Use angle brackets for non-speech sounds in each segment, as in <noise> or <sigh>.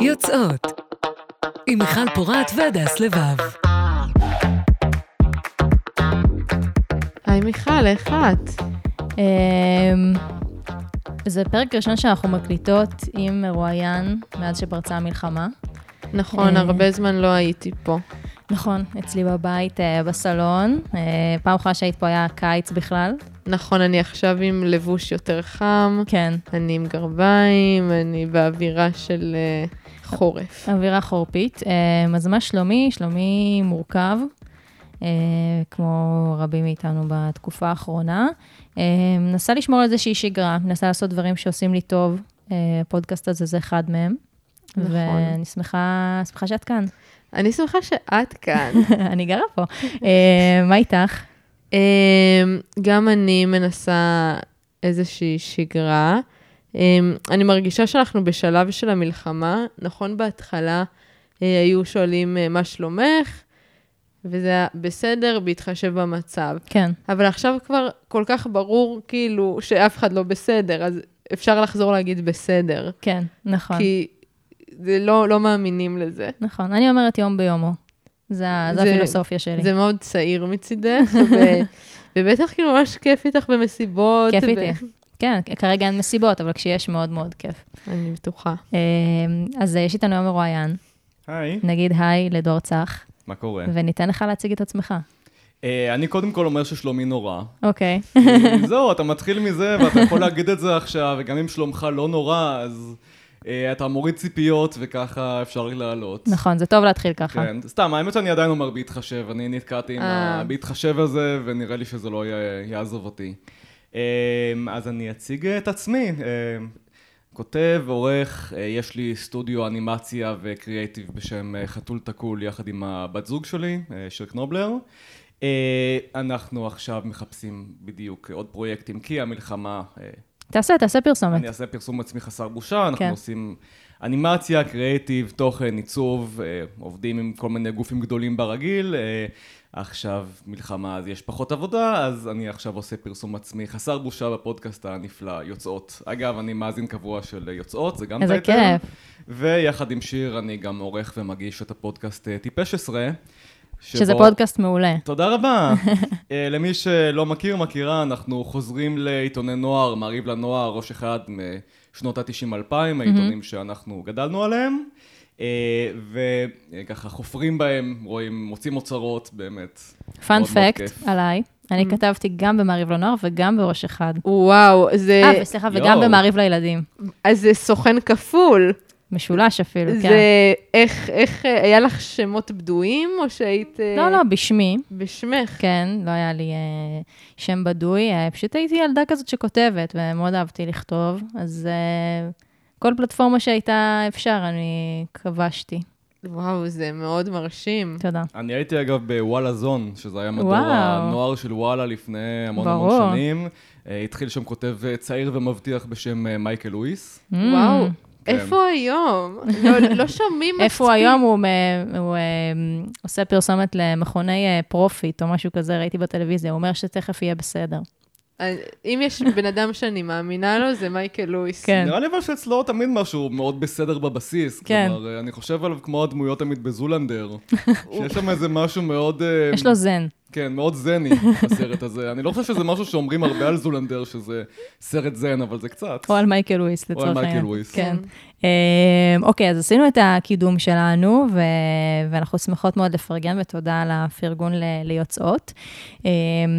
יוצאות עם מיכל פורת והדס לבב. היי מיכל, איך את? אמ, זה פרק ראשון שאנחנו מקליטות עם מרואיין מאז שפרצה המלחמה. נכון, אה. הרבה זמן לא הייתי פה. נכון, אצלי בבית, אה, בסלון. אה, פעם אחרונה שהיית פה היה קיץ בכלל. נכון, אני עכשיו עם לבוש יותר חם, כן, אני עם גרביים, אני באווירה של אה, חורף. אווירה חורפית. אה, אז מה שלומי? שלומי מורכב, אה, כמו רבים מאיתנו בתקופה האחרונה. אה, מנסה לשמור על איזושהי שגרה, מנסה לעשות דברים שעושים לי טוב. אה, הפודקאסט הזה זה אחד מהם. נכון. ואני שמחה, שמחה שאת כאן. אני שמחה שאת כאן. <laughs> אני גרה פה. מה איתך? אה, גם אני מנסה איזושהי שגרה. אה, אני מרגישה שאנחנו בשלב של המלחמה. נכון, בהתחלה אה, היו שואלים אה, מה שלומך, וזה היה בסדר בהתחשב במצב. כן, אבל עכשיו כבר כל כך ברור, כאילו, שאף אחד לא בסדר, אז אפשר לחזור להגיד בסדר. כן, נכון. כי זה לא, לא מאמינים לזה. נכון, אני אומרת יום ביומו. זה, זה- הפילוסופיה שלי. זה מאוד צעיר מצידך, ו... <laughs> ובטח כאילו ממש כיף איתך במסיבות. כיף איתי. כן, כרגע אין מסיבות, אבל כשיש מאוד מאוד כיף. אני בטוחה. אה, אז אה, יש איתנו היום מרואיין, היי, נגיד היי לדור צח, מה קורה? וניתן לך להציג את עצמך. אה, אני קודם כל אומר ששלומי נורא. אוקיי. אה, זהו, אתה מתחיל מזה ואתה יכול להגיד את זה עכשיו, וגם אם שלומך לא נורא, אז אתה מוריד ציפיות וככה אפשר לעלות. נכון, זה טוב להתחיל ככה. כן, סתם, האמת שאני עדיין אומר בהתחשב, אני נתקעתי עם אה. ה"בהתחשב" הזה, ונראה לי שזה לא יעזוב אותי. אה, אז אני אציג את עצמי. אה, כותב, עורך, אה, יש לי סטודיו אנימציה וקריאייטיב בשם אה, חתול תקול יחד עם הבת זוג שלי, אה, שיר קנובלר. אה, אנחנו עכשיו מחפשים בדיוק עוד פרויקטים, כי המלחמה, אה, תעשה, תעשה פרסומת. אני אעשה פרסום עצמי חסר בושה, אנחנו כן. עושים אנימציה, קריאייטיב, תוכן, עיצוב, אה, עובדים עם כל מיני גופים גדולים ברגיל. אה, עכשיו מלחמה, אז יש פחות עבודה, אז אני עכשיו עושה פרסום עצמי חסר בושה בפודקאסט הנפלא, יוצאות. אגב, אני מאזין קבוע של יוצאות, זה גם איזה טייטל. כיף. ויחד עם שיר אני גם עורך ומגיש את הפודקאסט אה, טיפש עשרה. שזה שבו- פודקאסט מעולה. תודה רבה. <laughs> אה, למי שלא מכיר, מכירה, אנחנו חוזרים לעיתוני נוער, מעריב לנוער, ראש אחד משנות ה-90-2000, העיתונים שאנחנו גדלנו עליהם. אה, וככה חופרים בהם, רואים, מוצאים אוצרות, באמת. פאנ מאוד מאוד פקט. עליי, אני כתבתי גם במעריב לנוער וגם בראש אחד. וואו, זה... אה, וסליחה, וגם. במעריב לילדים. אז זה סוכן כפול. משולש אפילו, זה כן. איך, איך, אה, היה לך שמות בדויים, או שהיית... אה, לא, לא, בשמי. בשמך. כן, לא היה לי אה, שם בדוי, אה, פשוט הייתי ילדה כזאת שכותבת, ומאוד אהבתי לכתוב, אז אה, כל פלטפורמה שהייתה אפשר, אני כבשתי. וואו, זה מאוד מרשים. תודה. אני הייתי אגב בוואלה זון, שזה היה מדור וואו. הנוער של וואלה לפני המון ברור. המון שנים. אה, התחיל שם כותב אה, צעיר ומבטיח בשם מייקל לואיס. וואו, Mm, איפה היום? <laughs> לא, לא שומעים מספיק. איפה הוא היום? הוא, מ- הוא אה, עושה פרסומת למכוני אה, פרופיט או משהו כזה, ראיתי בטלוויזיה, הוא אומר שתכף יהיה בסדר. אה, אם יש בן אדם שאני מאמינה לו, זה מייקל לואיס. כן. נראה לי אבל שאצלו תמיד משהו מאוד בסדר בבסיס. כן. כלומר, אה, אני חושב עליו כמו הדמויות תמיד בזולנדר. <laughs> שיש שם איזה משהו מאוד... אה, יש לו זן. כן, מאוד זני <laughs> בסרט הזה. אני לא חושב שזה משהו שאומרים הרבה על זולנדר, שזה סרט זן, אבל זה קצת. או על מייקל או לצורך על העניין. מייקל לואיס. כן. אמ, אוקיי, אז עשינו את הקידום שלנו, ואנחנו שמחות מאוד לפרגן, ותודה על הפרגון ליוצאות. אמ,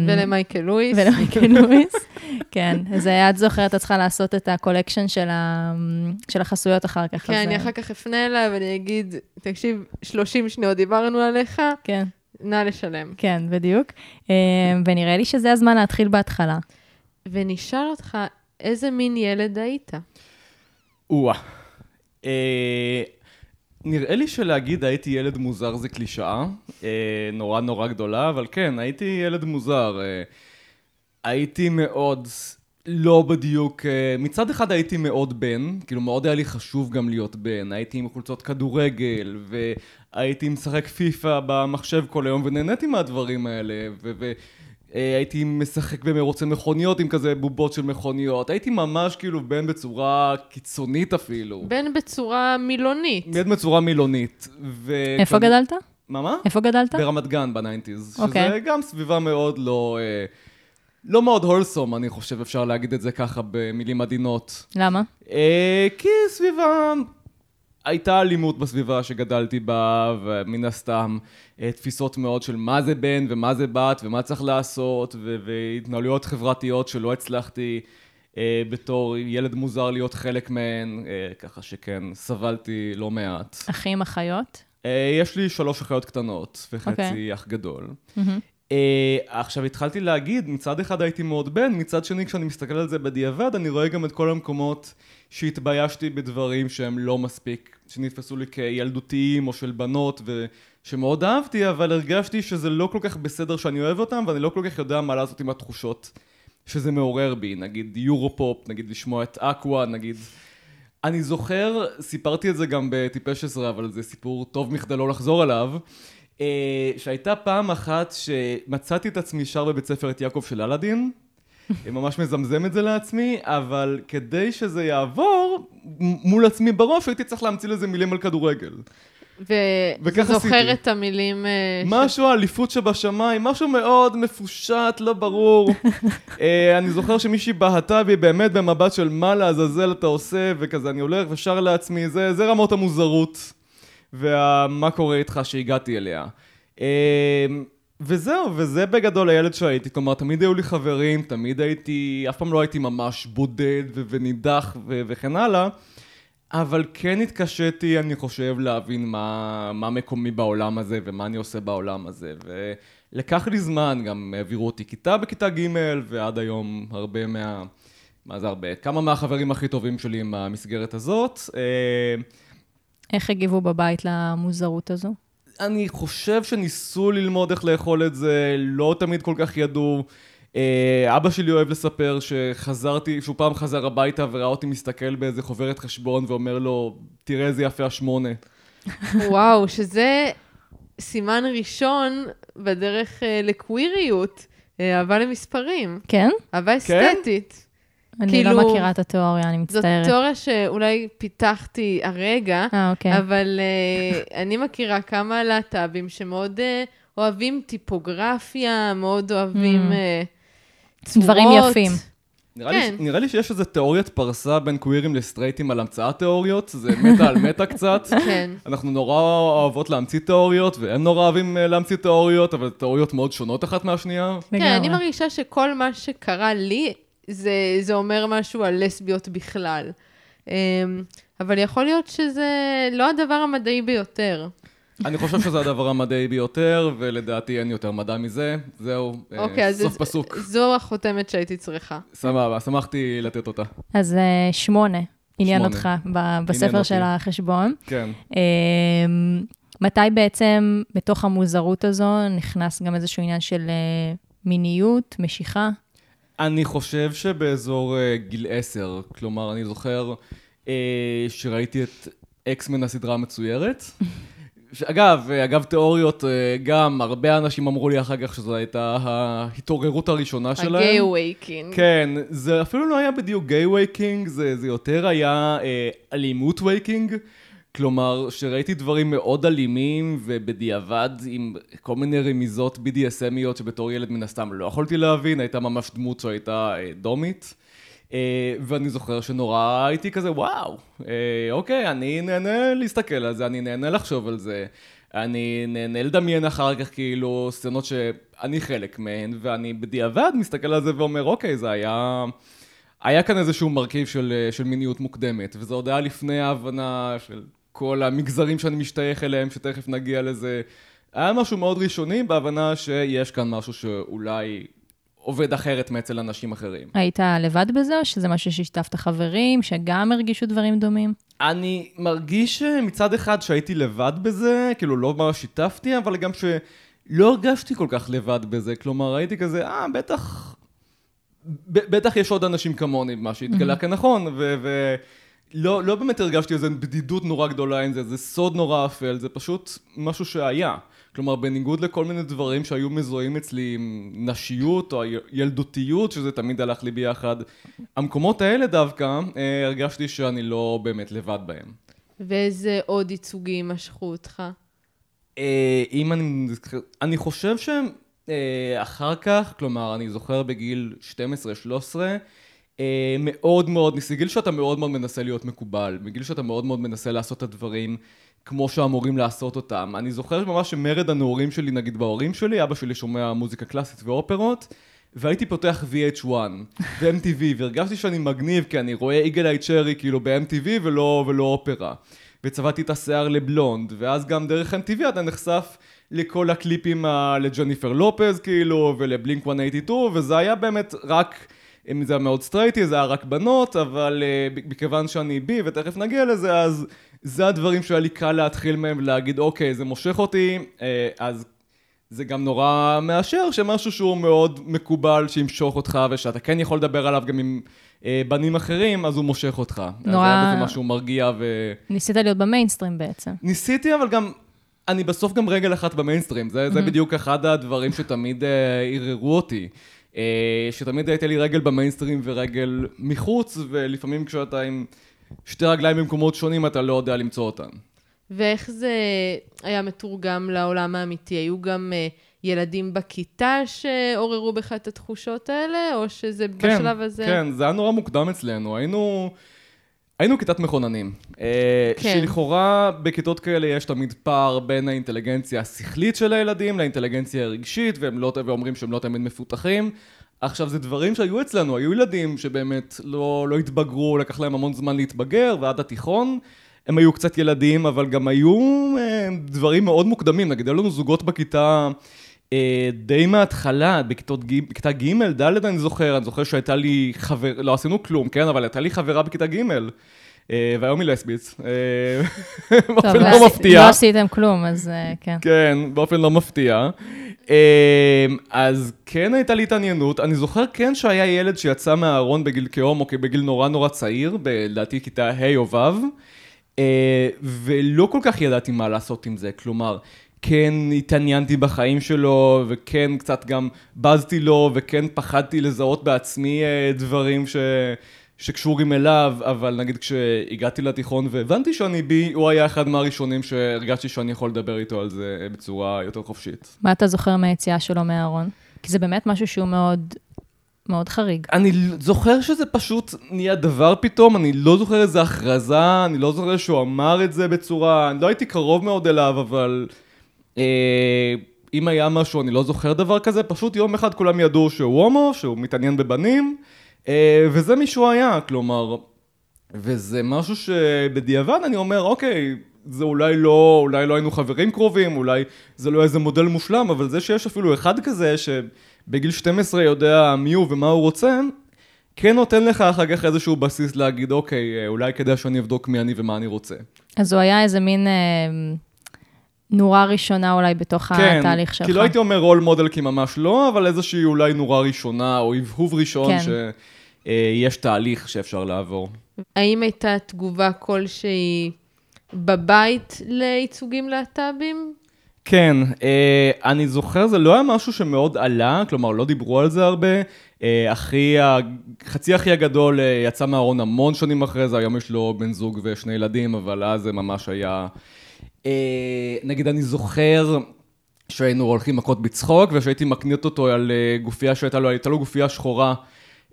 ולמייקל לואיס. ולמייקל לואיס. <laughs> כן, אז אה, את זוכרת, את צריכה לעשות את ה collection של החסויות אחר כך. כן, אני אה, אחר כך אפנה אליו ואני אגיד, תקשיב, 30 שניות דיברנו עליך, כן, נא לשלם. כן, בדיוק. אמ, ונראה לי שזה הזמן להתחיל בהתחלה. ונשאל אותך, איזה מין ילד היית? או-אה. אה, נראה לי שלהגיד הייתי ילד מוזר זה קלישאה, אה, נורא נורא גדולה, אבל כן, הייתי ילד מוזר. אה, הייתי מאוד לא בדיוק, מצד אחד הייתי מאוד בן, כאילו מאוד היה לי חשוב גם להיות בן, הייתי עם חולצות כדורגל, והייתי משחק פיפא במחשב כל היום, ונהניתי מהדברים האלה, ו... ו- אה, הייתי משחק במרוצי מכוניות עם כזה בובות של מכוניות. הייתי ממש כאילו בן בצורה קיצונית אפילו. בן בצורה מילונית. בן בצורה מילונית. ו- איפה כשאני- גדלת? מה, מה? איפה גדלת? ברמת גן בניינטיז. שזה אוקיי. גם סביבה מאוד לא... אה, לא מאוד הולסום, אני חושב, אפשר להגיד את זה ככה במילים עדינות. למה? אה, כי סביבה... הייתה אלימות בסביבה שגדלתי בה, ומן הסתם אה, תפיסות מאוד של מה זה בן ומה זה בת ומה צריך לעשות, והתנהלויות חברתיות שלא הצלחתי אה, בתור ילד מוזר להיות חלק מהן, אה, ככה שכן, סבלתי לא מעט. אחים, אחיות? אה, יש לי שלוש אחיות קטנות וחצי אוקיי. אח גדול. מהמם. אה, עכשיו התחלתי להגיד, מצד אחד הייתי מאוד בן, מצד שני כשאני מסתכל על זה בדיעבד, אני רואה גם את כל המקומות שהתביישתי בדברים שהם לא מספיק, שנתפסו לי כילדותיים או של בנות, ושמאוד אהבתי, אבל הרגשתי שזה לא כל כך בסדר שאני אוהב אותם, ואני לא כל כך יודע מה לעשות עם התחושות שזה מעורר בי, נגיד יורו-פופ, נגיד לשמוע את אקווה, נגיד... אני זוכר, סיפרתי את זה גם בטיפש עשרה, אבל זה סיפור טוב מכדי לא לחזור עליו, אה, שהייתה פעם אחת שמצאתי את עצמי שר בבית ספר את יעקב של אלאדין, ממש מזמזם את זה לעצמי, אבל כדי שזה יעבור, מול עצמי בראש הייתי צריך להמציא לזה מילים על כדורגל. וזוכר עשיתי. את המילים... אה, משהו האליפות שבשמיים, משהו מאוד מפושט, לא ברור. <laughs> אה, אני זוכר שמישהי בהתה בי באמת במבט של מה לעזאזל אתה עושה, וכזה אני הולך ושר לעצמי, זה, זה רמות המוזרות, ומה קורה איתך שהגעתי אליה. וזהו, וזה בגדול הילד שהייתי, כלומר תמיד היו לי חברים, תמיד הייתי, אף פעם לא הייתי ממש בודד ו- ונידח ו- וכן הלאה. אבל כן התקשיתי, אני חושב, להבין מה, מה מקומי בעולם הזה ומה אני עושה בעולם הזה. ולקח לי זמן, גם העבירו אותי כיתה בכיתה ג' ועד היום הרבה מה... מה זה הרבה? כמה מהחברים הכי טובים שלי עם המסגרת הזאת. אה, איך הגיבו בבית למוזרות הזו? אני חושב שניסו ללמוד איך לאכול את זה, לא תמיד כל כך ידעו. אה, אבא שלי אוהב לספר שחזרתי, שהוא פעם חזר הביתה וראה אותי מסתכל באיזה חוברת חשבון ואומר לו, תראה איזה יפה השמונה. וואו, שזה סימן ראשון בדרך אה, לקוויריות, אה, אהבה למספרים, כן? אהבה אסתטית. אני לא כאילו, מכירה את התיאוריה, אני זאת מצטערת. תיאוריה שאולי פיתחתי הרגע, אה, אוקיי. אבל אה, אני מכירה כמה להט"בים שמאוד אה, אוהבים טיפוגרפיה, מאוד אוהבים Mm. אה, צורות. דברים יפים. נראה, כן. לי, נראה לי שיש איזה תיאוריית פרסה בין קווירים לסטרייטים על המצאת תיאוריות, זה מטה על מטה קצת. <laughs> כן. אנחנו נורא אוהבות להמציא תיאוריות, והם נורא אוהבים להמציא תיאוריות, אבל תיאוריות מאוד שונות אחת מהשנייה. כן, אני. מרגישה שכל מה שקרה לי, זה, זה אומר משהו על לסביות בכלל. אמ, אבל יכול להיות שזה לא הדבר המדעי ביותר. אני חושב שזה הדבר המדעי ביותר, ולדעתי אין יותר מדע מזה. זהו, אה, אוקיי, אז סוף זה- פסוק. זו החותמת שהייתי צריכה. סבבה, שמחתי לתת אותה. אז אה, שמונה, עניין. אותך ב- בספר אותי. של החשבון. כן. אמ, מתי בעצם בתוך המוזרות הזו נכנס גם איזשהו עניין של אה, מיניות, משיכה? אני חושב שבאזור אה, גיל עשר, כלומר, אני זוכר אה, שראיתי את X-Men הסדרה המצוירת. אגב, אגב תיאוריות, אה, גם הרבה אנשים אמרו לי אחר כך שזו הייתה ההתעוררות הראשונה שלהם. ה gay awakening. כן, זה אפילו לא היה בדיוק gay awakening, זה, זה יותר היה אה, אלימות awakening. כלומר, שראיתי דברים מאוד אלימים, ובדיעבד עם כל מיני רמיזות BDSMיות שבתור ילד מן הסתם לא יכולתי להבין, הייתה ממש דמות שהייתה אה, דומית. אה, ואני זוכר שנורא הייתי כזה, וואו, אה, אוקיי, אני נהנה להסתכל על זה, אני נהנה לחשוב על זה. אני נהנה לדמיין אחר כך כאילו סצנות שאני חלק מהן, ואני בדיעבד מסתכל על זה ואומר, אוקיי, זה היה... היה כאן איזשהו מרכיב של, של מיניות מוקדמת, וזה עוד היה לפני ההבנה של כל המגזרים שאני משתייך אליהם, שתכף נגיע לזה. היה משהו מאוד ראשוני בהבנה שיש כאן משהו שאולי עובד אחרת מאצל אנשים אחרים. היית לבד בזה, או שזה משהו שהשתפת חברים, שגם הרגישו דברים דומים? אני מרגיש אה, מצד אחד שהייתי לבד בזה, כאילו לא ממש שיתפתי, אבל גם שלא הרגשתי כל כך לבד בזה. כלומר, הייתי כזה, אה, בטח... ב- בטח יש עוד אנשים כמוני, מה שהתגלה כנכון, ו... ו- לא, לא באמת הרגשתי איזו בדידות נורא גדולה עם זה, זה סוד נורא אפל, זה פשוט משהו שהיה. כלומר, בניגוד לכל מיני דברים שהיו מזוהים אצלי עם נשיות או ילדותיות, שזה תמיד הלך לי ביחד, המקומות האלה דווקא, אה, הרגשתי שאני לא באמת לבד בהם. ואיזה עוד ייצוגים משכו אותך? אה, אם אני... אני חושב שהם אה, אחר כך, כלומר, אני זוכר בגיל 12-13, אה, מאוד מאוד, גיל שאתה מאוד מאוד מנסה להיות מקובל, בגיל שאתה מאוד מאוד מנסה לעשות את הדברים כמו שאמורים לעשות אותם. אני זוכר ממש שמרד הנעורים שלי, נגיד בהורים שלי, אבא שלי שומע מוזיקה קלאסית ואופרות, והייתי פותח VH1 ו-MTV, והרגשתי שאני מגניב, כי אני רואה איגל איי צ'רי כאילו ב-MTV ולא, ולא אופרה. וצבעתי את השיער לבלונד, ואז גם דרך MTV אתה נחשף לכל הקליפים לג'ניפר לופז כאילו, ולבלינק 182, וזה היה באמת רק... אם זה היה מאוד סטרייטי, זה היה רק בנות, אבל אה, מכיוון שאני בי, ותכף נגיע לזה, אז זה הדברים שהיה לי קל להתחיל מהם ולהגיד, אוקיי, זה מושך אותי, אה, אז זה גם נורא מאשר שמשהו שהוא מאוד מקובל, שימשוך אותך, ושאתה כן יכול לדבר עליו גם עם אה, בנים אחרים, אז הוא מושך אותך. נורא... אז היה משהו מרגיע ו... ניסית להיות במיינסטרים בעצם. ניסיתי, אבל גם... אני בסוף גם רגל אחת במיינסטרים, זה, mm-hmm. זה בדיוק אחד הדברים שתמיד ערערו uh, אותי. אה, שתמיד הייתה לי רגל במיינסטרים ורגל מחוץ, ולפעמים כשאתה עם שתי רגליים במקומות שונים, אתה לא יודע למצוא אותן. ואיך זה היה מתורגם לעולם האמיתי? היו גם uh, ילדים בכיתה שעוררו בך את התחושות האלה, או שזה כן, בשלב הזה... כן, זה היה נורא מוקדם אצלנו. היינו... היינו כיתת מכוננים. אה, כן. שלכאורה בכיתות כאלה יש תמיד פער בין האינטליגנציה השכלית של הילדים לאינטליגנציה הרגשית, והם לא, ואומרים שהם לא תמיד מפותחים. עכשיו, זה דברים שהיו אצלנו, היו ילדים שבאמת לא, לא התבגרו, לקח להם המון זמן להתבגר, ועד התיכון הם היו קצת ילדים, אבל גם היו אה, דברים מאוד מוקדמים. נגיד, היו לנו זוגות בכיתה... אה, די מההתחלה, בכיתה ג', ד' אני זוכר, אני זוכר שהייתה לי חבר, לא עשינו כלום, כן, אבל הייתה לי חברה בכיתה ג', אה, והיום היא לסבית. אה, <laughs> באופן לא, לא מפתיע. לא עשיתם כלום, אז כן. כן, באופן לא מפתיע. אז כן הייתה לי התעניינות. אני זוכר כן שהיה ילד שיצא מהארון בגיל כהום, או בגיל נורא נורא צעיר, לדעתי כיתה ה' או ו', ולא כל כך ידעתי מה לעשות עם זה. כלומר, כן התעניינתי בחיים שלו, וכן קצת גם בזתי לו, וכן פחדתי לזהות בעצמי אה, דברים ש... שקשורים אליו, אבל נגיד כשהגעתי לתיכון והבנתי שאני בי, הוא היה אחד מהראשונים שהרגשתי שאני יכול לדבר איתו על זה אה, בצורה יותר חופשית. מה אתה זוכר מהיציאה שלו מהארון? כי זה באמת משהו שהוא מאוד, מאוד חריג. אני זוכר שזה פשוט נהיה דבר פתאום, אני לא זוכר איזה הכרזה, אני לא זוכר שהוא אמר את זה בצורה, אני לא הייתי קרוב מאוד אליו, אבל... אה, אם היה משהו, אני לא זוכר דבר כזה, פשוט יום אחד כולם ידעו שהוא הומו, שהוא מתעניין בבנים, אה, וזה מי שהוא היה, כלומר, וזה משהו שבדיעבד אני אומר, אוקיי, זה אולי לא, אולי לא היינו חברים קרובים, אולי זה לא איזה מודל מושלם, אבל זה שיש אפילו אחד כזה שבגיל 12 יודע מי הוא ומה הוא רוצה, כן נותן לך אחר כך איזשהו בסיס להגיד, אוקיי, אה, אולי כדאי שאני אבדוק מי אני ומה אני רוצה. אז הוא היה איזה מין... אה... נורה ראשונה אולי בתוך כן, התהליך שלך. כן, כי לא הייתי אומר רול מודל כי ממש לא, אבל איזושהי אולי נורה ראשונה או הבהוב ראשון כן. שיש תהליך שאפשר לעבור. האם הייתה תגובה כלשהי בבית לייצוגים להט"בים? כן, אה, אני זוכר, זה לא היה משהו שמאוד עלה, כלומר, לא דיברו על זה הרבה. אה, אחי, חצי אחי הגדול אה, יצא מהארון המון שנים אחרי זה, היום יש לו בן זוג ושני ילדים, אבל אז זה ממש היה... אה, נגיד, אני זוכר שהיינו הולכים מכות בצחוק, ושהייתי מקנית אותו על אה, גופייה שהייתה לו, הייתה לו גופייה שחורה,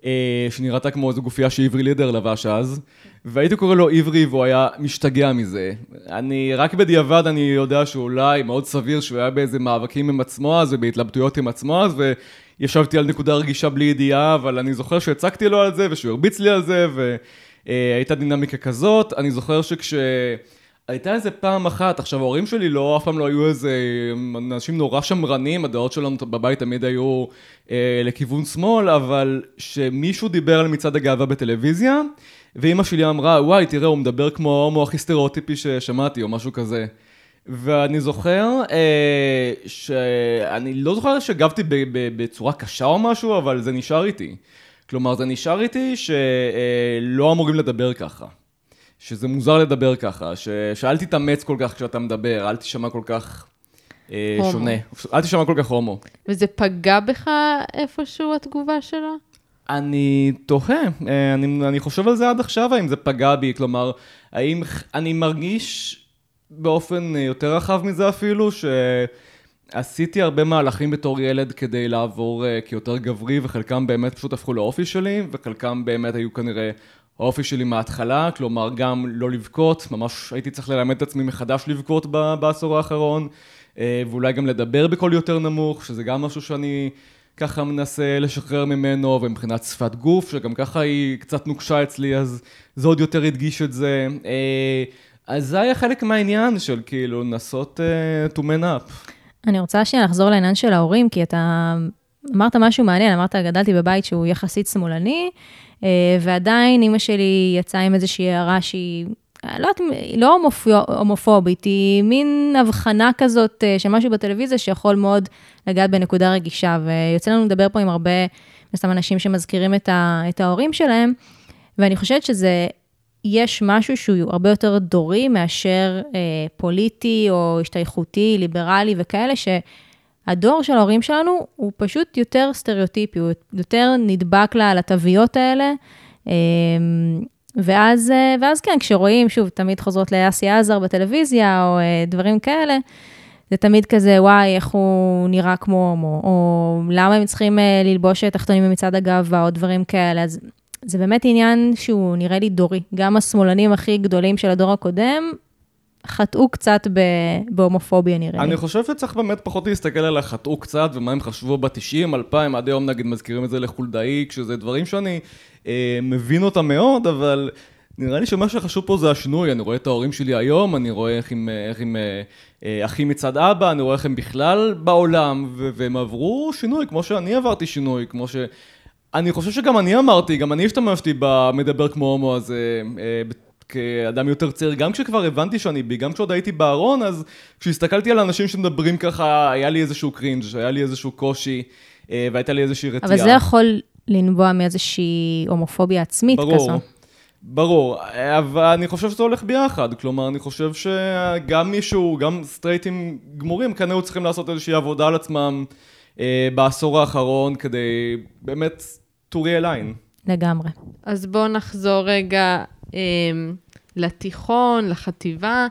אה, שנראתה כמו איזו גופייה שעברי לידר לבש אז, והייתי קורא לו עברי והוא היה משתגע מזה. אני, רק בדיעבד אני יודע שאולי מאוד סביר שהוא היה באיזה מאבקים עם עצמו אז ובהתלבטויות עם עצמו אז, וישבתי על נקודה רגישה בלי ידיעה, אבל אני זוכר שהצגתי לו על זה ושהוא הרביץ לי על זה, והייתה דינמיקה כזאת. אני זוכר שכש... הייתה איזה פעם אחת, עכשיו ההורים שלי לא, אף פעם לא היו איזה אנשים נורא שמרנים, הדעות שלנו בבית תמיד היו אה, לכיוון שמאל, אבל שמישהו דיבר על מצעד הגאווה בטלוויזיה, ואימא שלי אמרה, וואי, תראה, הוא מדבר כמו ההומו הכי סטריאוטיפי ששמעתי, או משהו כזה. ואני זוכר אה, שאני לא זוכר שהגבתי בצורה קשה או משהו, אבל זה נשאר איתי. כלומר, זה נשאר איתי שלא אמורים לדבר ככה. שזה מוזר לדבר ככה, ש, שאל תתאמץ כל כך כשאתה מדבר, אל תשמע כל כך אה, הומו. שונה. אל תשמע כל כך הומו. וזה פגע בך איפשהו, התגובה שלה? אני תוהה, אה, אני, אני חושב על זה עד עכשיו, האם זה פגע בי, כלומר, האם אני מרגיש באופן אה, יותר רחב מזה אפילו, שעשיתי הרבה מהלכים בתור ילד כדי לעבור אה, כיותר גברי, וחלקם באמת פשוט הפכו לאופי שלי, וחלקם באמת היו כנראה האופי שלי מההתחלה, כלומר, גם לא לבכות, ממש הייתי צריך ללמד את עצמי מחדש לבכות ב- בעשור האחרון, אה, ואולי גם לדבר בקול יותר נמוך, שזה גם משהו שאני... ככה מנסה לשחרר ממנו, ומבחינת שפת גוף, שגם ככה היא קצת נוקשה אצלי, אז זה עוד יותר הדגיש את זה. אה, אז זה היה חלק מהעניין של כאילו לנסות uh, to man up. אני רוצה שנייה לחזור לעניין של ההורים, כי אתה אמרת משהו מעניין, אמרת, גדלתי בבית שהוא יחסית שמאלני, אה, ועדיין אימא שלי יצאה עם איזושהי הערה שהיא, לא יודעת, היא לא הומופו- הומופובית, היא מין הבחנה כזאת אה, של משהו בטלוויזיה שיכול מאוד לגעת בנקודה רגישה, ויוצא לנו לדבר פה עם הרבה, מסתם אנשים שמזכירים את, ה, את ההורים שלהם, ואני חושבת שזה, יש משהו שהוא הרבה יותר דורי מאשר אה, פוליטי או השתייכותי, ליברלי וכאלה, שהדור של ההורים שלנו הוא פשוט יותר סטריאוטיפי, הוא יותר נדבק לה- לתוויות האלה. אה, ואז, אה, ואז כן, כשרואים, שוב, תמיד חוזרות לאסי עזר בטלוויזיה, או אה, דברים כאלה, זה תמיד כזה, וואי, איך הוא נראה כמו הומו, או למה הם צריכים ללבוש תחתונים במצעד הגאווה, או דברים כאלה. אז זה באמת עניין שהוא נראה לי דורי. גם השמאלנים הכי גדולים של הדור הקודם, חטאו קצת בהומופוביה, נראה לי. אני חושב שצריך באמת פחות להסתכל על החטאו קצת ומה הם חשבו ב-90, 2000, עד היום נגיד מזכירים את זה לחולדאי, כשזה דברים שאני אה, מבין אותם מאוד, אבל נראה לי שמה שחשוב פה זה השינוי. אני רואה את ההורים שלי היום, אני רואה איך הם, אה, איך הם אה, אה, אחים מצד אבא, אני רואה איך הם בכלל בעולם, ו- והם עברו שינוי, כמו שאני עברתי שינוי, כמו ש... אני חושב שגם אני אמרתי, גם אני השתמשתי במדבר כמו הומו הזה אה, כאדם יותר צעיר, גם כשכבר הבנתי שאני בי, גם כשעוד הייתי בארון, אז כשהסתכלתי על אנשים שמדברים ככה, היה לי איזשהו קרינג', היה לי איזשהו קושי, אה, והייתה לי איזושהי רתיעה. אבל זה יכול לנבוע מאיזושהי הומופוביה עצמית ברור, כזו. ברור, אבל אני חושב שזה הולך ביחד, כלומר, אני חושב שגם מישהו, גם סטרייטים גמורים, כנראה היו צריכים לעשות איזושהי עבודה על עצמם אה, בעשור האחרון, כדי באמת to realign. לגמרי. אז בואו נחזור רגע לתיכון, לחטיבה,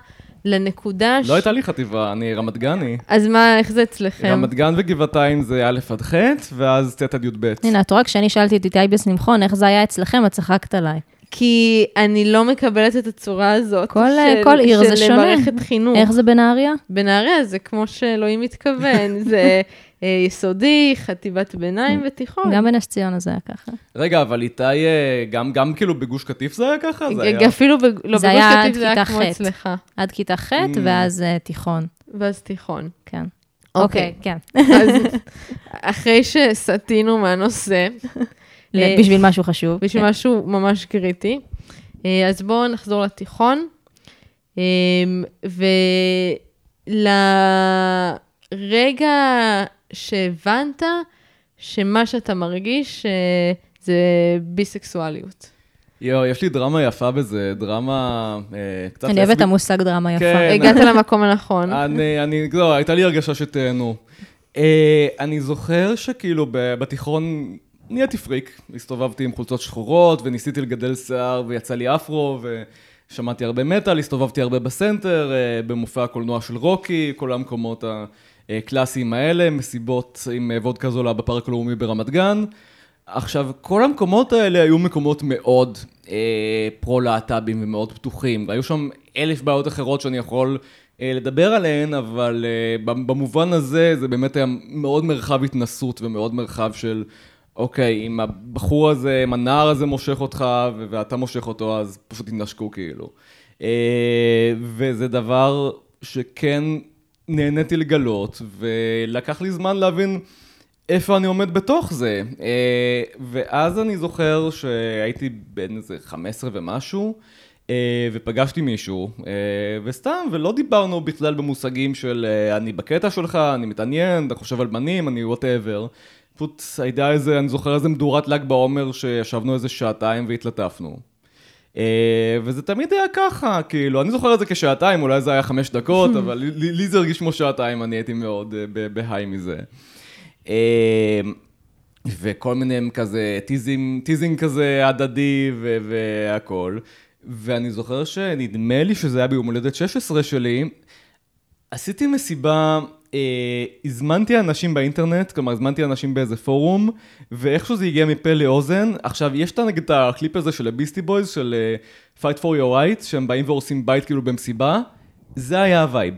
לנקודה... לא הייתה לי חטיבה, אני רמת גני. אז מה, איך זה אצלכם? רמת גן וגבעתיים זה א' עד ח', ואז ט' עד י"ב. הנה, את רואה, כשאני שאלתי את איתי בשמחון, איך זה היה אצלכם, את צחקת עליי. כי אני לא מקבלת את הצורה הזאת כל- כל עיר זה של שונה. מערכת חינוך. איך זה בנהריה? בנהריה זה כמו שאלוהים מתכוון, זה יסודי, חטיבת ביניים ותיכון. גם בנס ציונה זה היה ככה. רגע, אבל איתי, אה, גם, גם כאילו בגוש קטיף זה היה ככה? זה היה... אפילו, לא, זה בגוש קטיף זה היה כמו. אצלך, עד כיתה ח', Mm. ואז אה, תיכון. ואז תיכון. כן. אוקיי. אוקיי, כן. אז אחרי שסטינו מהנושא, <laughs> אה, בשביל משהו חשוב. בשביל משהו ממש קריטי. אה, אז בואו נחזור לתיכון. אה, ולרגע שהבנת שמה שאתה מרגיש אה, זה ביסקסואליות. יואו, יש לי דרמה יפה בזה, דרמה אה, קצת... אני אוהבת את. המושג דרמה יפה. כן. הגעת למקום הנכון. אני, אני, לא, הייתה לי הרגשה שתהנו. אה, אני זוכר שכאילו בתיכון נהייתי פריק. הסתובבתי עם חולצות שחורות, וניסיתי לגדל שיער, ויצא לי אפרו, ושמעתי הרבה מטאל, הסתובבתי הרבה בסנטר, אה, במופע הקולנוע של רוקי, כל המקומות הקלאסיים האלה, מסיבות עם וודקה זולה בפארק הלאומי ברמת גן. עכשיו, כל המקומות האלה היו מקומות מאוד אה, פרו-להט"בים ומאוד פתוחים, והיו שם אלף בעיות אחרות שאני יכול אה, לדבר עליהן, אבל אה, במובן הזה זה באמת היה מאוד מרחב התנסות ומאוד מרחב של, אוקיי, אם הבחור הזה, אם הנער הזה מושך אותך ואתה מושך אותו, אז פשוט תנשקו כאילו. אה, וזה דבר שכן נהניתי לגלות, ולקח לי זמן להבין איפה אני עומד בתוך זה. אה, ואז אני זוכר שהייתי בן איזה 15 ומשהו, אה, ופגשתי מישהו, אה, וסתם, ולא דיברנו בכלל במושגים של אני בקטע שלך, אני מתעניין, אתה חושב על בנים, אני וואטאבר. פשוט הייתה איזה, אני זוכר איזה מדורת ל"ג בעומר שישבנו איזה שעתיים והתלטפנו. אה, וזה תמיד היה ככה, כאילו, אני זוכר את זה כשעתיים, אולי זה היה חמש דקות, <laughs> אבל לי, לי זה הרגיש כמו שעתיים, אני הייתי מאוד אה, בהיי מזה. אה, וכל מיני כזה teasing, teasing כזה הדדי ו- והכל. ואני זוכר שנדמה לי שזה היה ביום הולדת 16 שלי, עשיתי מסיבה, אה, הזמנתי אנשים באינטרנט, כלומר הזמנתי אנשים באיזה פורום, ואיכשהו זה הגיע מפה לאוזן. עכשיו, יש את נגיד את הקליפ הזה של הביסטי בויז, של אה, Fight for your rights, שהם באים ועושים בית כאילו במסיבה, זה היה ה vibe.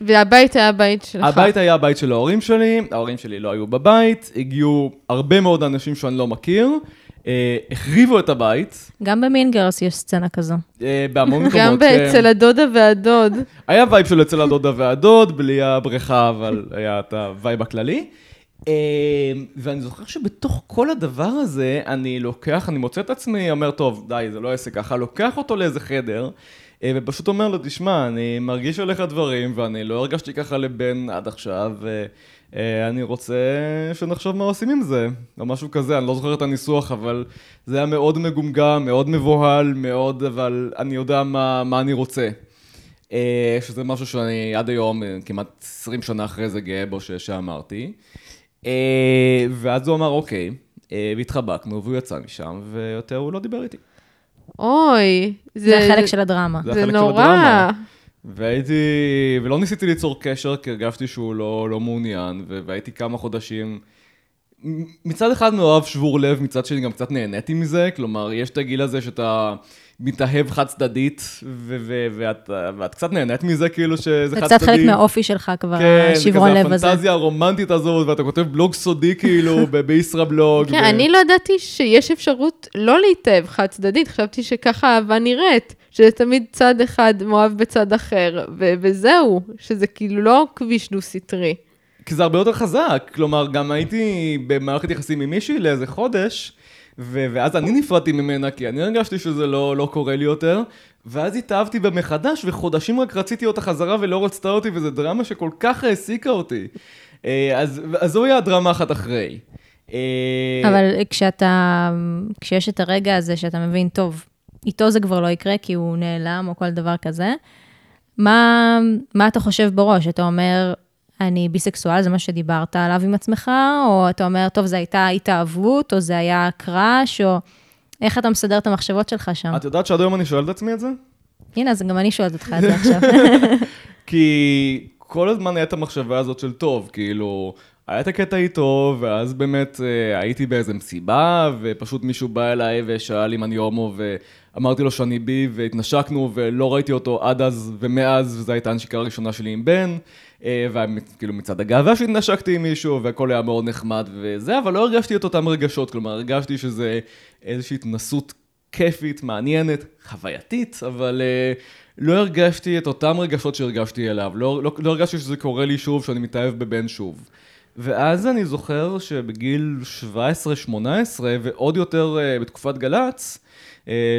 והבית היה הבית שלך. הבית היה הבית של ההורים שלי, ההורים שלי לא היו בבית, הגיעו הרבה מאוד אנשים שאני לא מכיר, החריבו את הבית, גם ב Mean Girls יש סצנה כזו. אה, בהמון מקומות. גם כן. אצל הדודה והדוד. היה vibe של אצל הדודה והדוד, בלי הבריכה, אבל היה את ה vibe הכללי. אה, ואני זוכר שבתוך כל הדבר הזה, אני לוקח, אני מוצא את עצמי, אומר, טוב, די, זה לא עסק ככה, לוקח אותו לאיזה חדר, אה, ופשוט אומר לו, תשמע, אני מרגיש עליך דברים, ואני לא הרגשתי ככה לבן עד עכשיו, ואני רוצה שנחשוב מה עושים עם זה, או משהו כזה, אני לא זוכר את הניסוח, אבל זה היה מאוד מגומגם, מאוד מבוהל, מאוד, אבל אני יודע מה, מה אני רוצה. אה, שזה משהו שאני עד היום, אה, כמעט 20 שנה אחרי זה גאה בו ש- שאמרתי. אה, ואז הוא אמר, אוקיי, אה, והתחבקנו, והוא יצא משם, ויותר הוא לא דיבר איתי. אוי. זה החלק של הדרמה. זה זה החלק של נורא. הדרמה. והייתי, ולא ניסיתי ליצור קשר, כי הרגשתי שהוא לא, לא מעוניין, והייתי כמה חודשים, מצד אחד מאוהב שבור לב, מצד שני גם קצת נהניתי מזה, כלומר, יש את הגיל הזה שאתה מתאהב חד צדדית, ו- ו- ואת, ואת קצת נהנית מזה, כאילו שזה זה חד קצת צדדי. חלק מהאופי שלך כבר, כן, השברון זה לב כזה הזה. הפנטזיה הרומנטית הזאת, ואתה כותב בלוג סודי כאילו, <laughs> בישראבלוג. כן, ו- אני לא ידעתי שיש אפשרות לא להתאהב חד צדדית, חשבתי שככה אהבה נראית, שזה תמיד צד אחד מאוהב בצד אחר, ו- וזהו, שזה כאילו לא כביש דו-סטרי. כי זה הרבה יותר חזק, כלומר, גם הייתי במערכת יחסים עם מישהי לאיזה חודש, ו- ואז אני נפרדתי ממנה, כי אני הרגשתי שזה לא, לא קורה לי יותר, ואז התאהבתי בה מחדש, וחודשים רק רציתי אותה חזרה ולא רצתה אותי, וזו דרמה שכל כך העסיקה אותי. אה, אז, אז זו הייתה הדרמה אחת אחרי. אה, אבל כשאתה, כשיש את הרגע הזה שאתה מבין, טוב, איתו זה כבר לא יקרה כי הוא נעלם או כל דבר כזה, מה, מה אתה חושב בראש? אתה אומר, אני ביסקסואל, זה מה שדיברת עליו עם עצמך, או אתה אומר, טוב, זו הייתה התאהבות, או זה היה קראש, או איך אתה מסדר את המחשבות שלך שם? את יודעת שעד היום אני שואל את עצמי את זה? הנה, אז גם אני שואלת אותך את זה <laughs> עכשיו. כי כל הזמן הייתה המחשבה הזאת של טוב, כאילו, היה את הקטע איתו, ואז באמת אה, הייתי באיזה מסיבה, ופשוט מישהו בא אליי ושאל אם אני הומו, ואמרתי לו שאני בי, והתנשקנו, ולא ראיתי אותו עד אז ומאז, וזו הייתה הנשיקה הראשונה שלי עם בן, וכאילו מצד הגאווה שהתנשקתי עם מישהו, והכל היה מאוד נחמד וזה, אבל לא הרגשתי את אותם רגשות, כלומר, הרגשתי שזה איזושהי התנסות כיפית, מעניינת, חווייתית, אבל uh, לא הרגשתי את אותם רגשות שהרגשתי אליו. לא, לא, לא הרגשתי שזה קורה לי שוב, שאני מתאהב בבן שוב. ואז אני זוכר שבגיל 17-18, ועוד יותר uh, בתקופת גל"צ,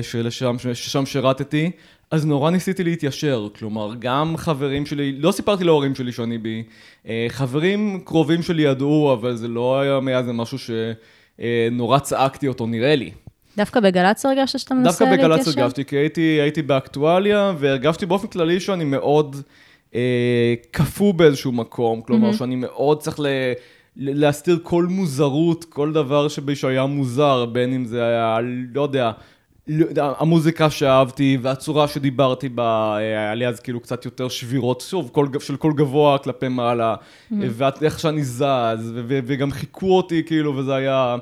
שלשם, ששם שירתתי, אז נורא ניסיתי להתיישר, כלומר, גם חברים שלי, לא סיפרתי להורים שלי שאני בי, uh, חברים קרובים שלי ידעו, אבל זה לא היה מאז משהו שנורא צעקתי אותו, נראה לי. דווקא בגל"צ הרגשת שאתה מנסה דווקא להתיישר? בגל"צ הרגשתי, כי הייתי, הייתי באקטואליה, והרגשתי באופן כללי שאני מאוד אה, קפוא באיזשהו מקום, כלומר שאני מאוד צריך ל, להסתיר כל מוזרות, כל דבר שבי שהיה מוזר, בין אם זה היה, לא יודע, המוזיקה שאהבתי והצורה שדיברתי בה, אה, היה לי אז כאילו קצת יותר שבירות, שוב, קול, של קול גבוה כלפי מעלה, ואיך שאני זז, ו- ו- וגם חיכו אותי כאילו, וזה היה...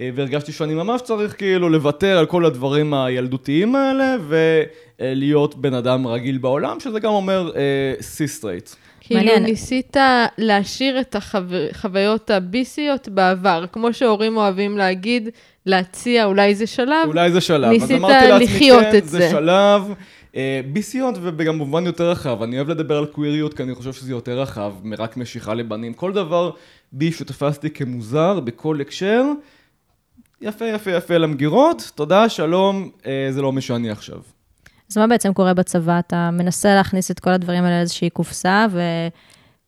אה, והרגשתי שאני ממש צריך כאילו לוותר על כל הדברים הילדותיים האלה, ולהיות בן אדם רגיל בעולם, שזה גם אומר סיס-סטרייט. כאילו מעניין. ניסית להשאיר את החוויות הביסיות בעבר, כמו שהורים אוהבים להגיד, להציע, אולי זה שלב. אולי זה שלב. ניסית אז אמרתי לעצמי, לחיות כן, את זה. זה שלב. אה, ביסיות וגם במובן יותר רחב. אני אוהב לדבר על קוויריות, כי אני חושב שזה יותר רחב מרק משיכה לבנים. כל דבר בי שתפסתי כמוזר בכל הקשר, יפה יפה יפה למגירות, תודה, שלום, אה, זה לא מי שאני עכשיו. אז מה בעצם קורה בצבא? אתה מנסה להכניס את כל הדברים האלה לאיזושהי קופסה,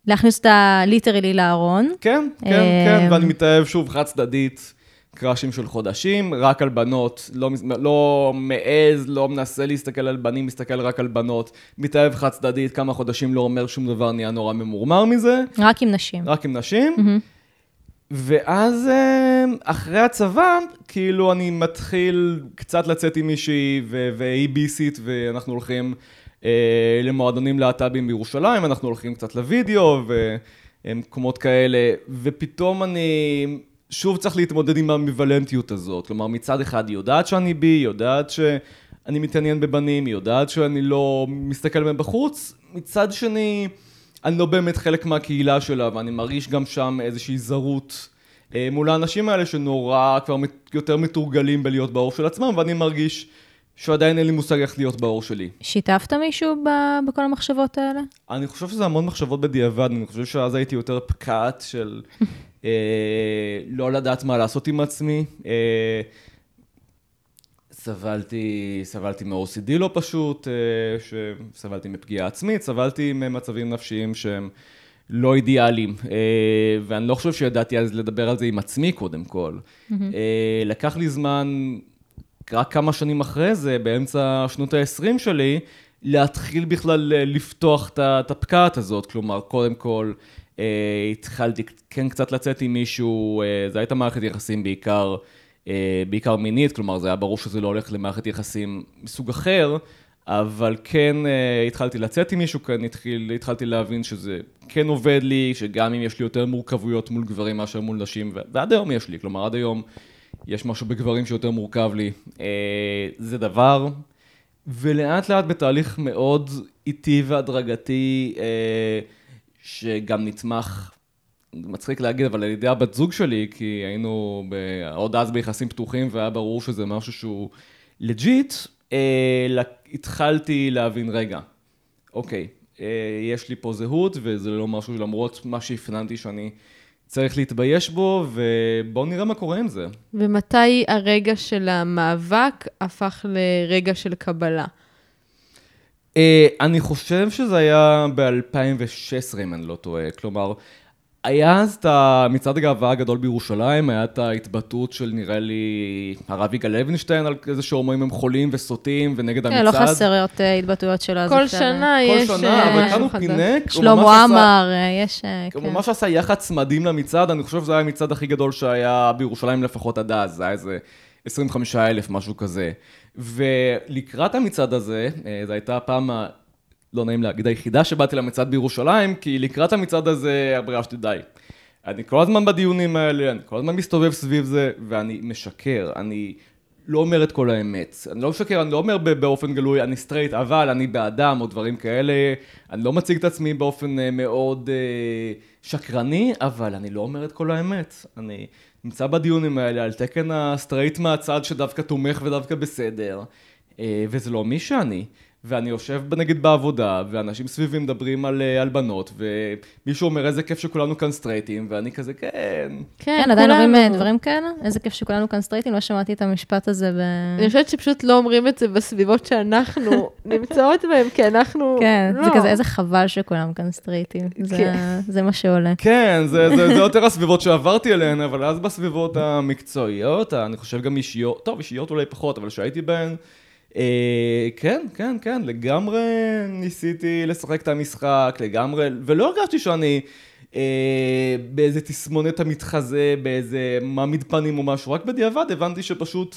ולהכניס אותה ליטרלי לארון. כן, כן, כן, ואני מתאהב שוב חד צדדית. קראשים של חודשים, רק על בנות, לא, לא מעז, לא מנסה להסתכל על בנים, מסתכל רק על בנות, מתאהב חד צדדית, כמה חודשים לא אומר שום דבר, נהיה נורא ממורמר מזה. רק עם נשים. רק עם נשים. ואז אה, אחרי הצבא, כאילו אני מתחיל קצת לצאת עם מישהי, והיא ביסית, ואנחנו הולכים אה, למועדונים להט"בים בירושלים, אנחנו הולכים קצת לוידאו, ומקומות כאלה, ופתאום אני שוב צריך להתמודד עם האמביוולנטיות הזאת. כלומר, מצד אחד היא יודעת שאני בי, היא יודעת שאני מתעניין בבנים, היא יודעת שאני לא מסתכל מהם בחוץ, מצד שני... אני לא באמת חלק מהקהילה שלה, ואני מרגיש גם שם איזושהי זרות אה, מול האנשים האלה שנורא כבר יותר מתורגלים בלהיות באור של עצמם, ואני מרגיש שעדיין אין לי מושג איך להיות באור שלי. שיתפת מישהו ב- בכל המחשבות האלה? אני חושב שזה המון מחשבות בדיעבד, אני חושב שאז הייתי יותר פקעת של לא לדעת מה לעשות עם עצמי. אה, סבלתי, סבלתי מ-OCD לא פשוט, אה, סבלתי מפגיעה עצמית, סבלתי ממצבים נפשיים שהם לא אידיאליים, אה, ואני לא חושב שידעתי אז לדבר על זה עם עצמי קודם כל. Mm-hmm. לקח לי זמן, רק כמה שנים אחרי זה, באמצע שנות ה-20 שלי, להתחיל בכלל לפתוח את הפקעת הזאת, כלומר, קודם כל, התחלתי כן קצת לצאת עם מישהו, זו הייתה מערכת יחסים בעיקר. אה, בעיקר מינית, כלומר זה היה ברור שזה לא הולך למערכת יחסים מסוג אחר, אבל כן אה, התחלתי לצאת עם מישהו, כן התחיל, התחלתי להבין שזה כן עובד לי, שגם אם יש לי יותר מורכבויות מול גברים מאשר מול נשים, ועד היום יש לי, כלומר עד היום יש משהו בגברים שיותר מורכב לי. אה, זה דבר, ולאט לאט בתהליך מאוד איטי והדרגתי, שגם נתמך מצחיק להגיד, אבל על ידי הבת זוג שלי, כי היינו ב... עוד אז ביחסים פתוחים, והיה ברור שזה משהו שהוא לג'יט, אה, התחלתי להבין, רגע, אוקיי, אה, יש לי פה זהות, וזה לא משהו, למרות מה שהפנמתי שאני צריך להתבייש בו, ובואו נראה מה קורה עם זה. ומתי הרגע של המאבק הפך לרגע של קבלה? אה, אני חושב שזה היה ב-2016, אם אני לא טועה. כלומר, היה אז את מצעד הגאווה הגדול בירושלים, היה את ההתבטאות של נראה לי הרב יגאל לוינשטיין על איזה שהומואים הם חולים וסוטים ונגד המצעד. כן, לא חסרות אה, התבטאויות שלו. כל שנה יש... כל שנה, אה, אבל כאן הוא פינק. שלמה עמר, אה, יש... הוא כן. ממש עשה יח"צ מדהים למצעד, אני חושב שזה היה המצעד הכי גדול שהיה בירושלים לפחות עד אז, זה היה איזה 25 אלף, משהו כזה. ולקראת המצעד הזה, זו הייתה הפעם לא נעים להגיד, היחידה שבאתי למצעד בירושלים, כי לקראת המצעד הזה הרגשתי די. אני כל הזמן בדיונים האלה, אני כל הזמן מסתובב סביב זה, ואני משקר, אני לא אומר את כל האמת. אני לא משקר, אני לא אומר באופן גלוי, אני סטרייט, אבל אני באדם, או דברים כאלה. אני לא מציג את עצמי באופן אה, מאוד אה, שקרני, אבל אני לא אומר את כל האמת. אני נמצא בדיונים האלה על תקן הסטרייט מהצד שדווקא תומך ודווקא בסדר, אה, וזה לא מי שאני. ואני יושב נגיד בעבודה, ואנשים סביבי מדברים על, אה, על בנות, ומישהו אומר איזה כיף שכולנו כאן סטרייטים, ואני כזה, כן. כן, כן עדיין אומרים אה, דברים כאלה? איזה כיף שכולנו כאן סטרייטים, לא שמעתי את המשפט הזה ב... אני חושבת שפשוט לא אומרים את זה בסביבות שאנחנו <laughs> נמצאות בהן, כי אנחנו... כן, לא. זה כזה, איזה חבל שכולם כאן סטרייטים. זה, כן. זה מה שעולה. כן, זה, זה, זה <laughs> יותר הסביבות שעברתי אליהן, אבל אז בסביבות המקצועיות, אני חושב גם אישיות, טוב, אישיות אולי פחות, אבל שהייתי בהן, כן, כן, כן, לגמרי ניסיתי לשחק את המשחק, לגמרי, ולא הרגשתי שאני אה, באיזה תסמונת המתחזה, באיזה מעמיד פנים או משהו, רק בדיעבד הבנתי שפשוט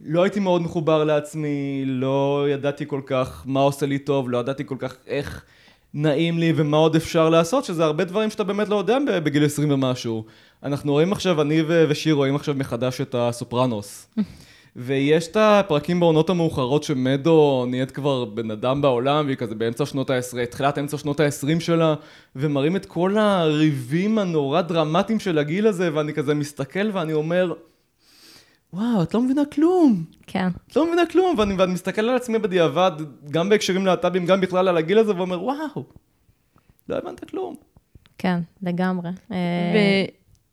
לא הייתי מאוד מחובר לעצמי, לא ידעתי כל כך מה עושה לי טוב, לא ידעתי כל כך איך נעים לי ומה עוד אפשר לעשות, שזה הרבה דברים שאתה באמת לא יודע בגיל 20 ומשהו. אנחנו רואים עכשיו, אני ושיר רואים עכשיו מחדש את הסופרנוס. ויש את הפרקים בעונות המאוחרות שמדו נהיית כבר בן אדם בעולם, והיא כזה באמצע שנות ה-10, תחילת אמצע שנות ה-20 שלה, ומראים את כל הריבים הנורא דרמטיים של הגיל הזה, ואני כזה מסתכל ואני אומר, וואו, את לא מבינה כלום. כן. את לא מבינה כלום, ואני, ואני מסתכל על עצמי בדיעבד, גם בהקשרים להט"בים, גם בכלל על הגיל הזה, ואומר, וואו, לא הבנת כלום. כן, לגמרי. ו...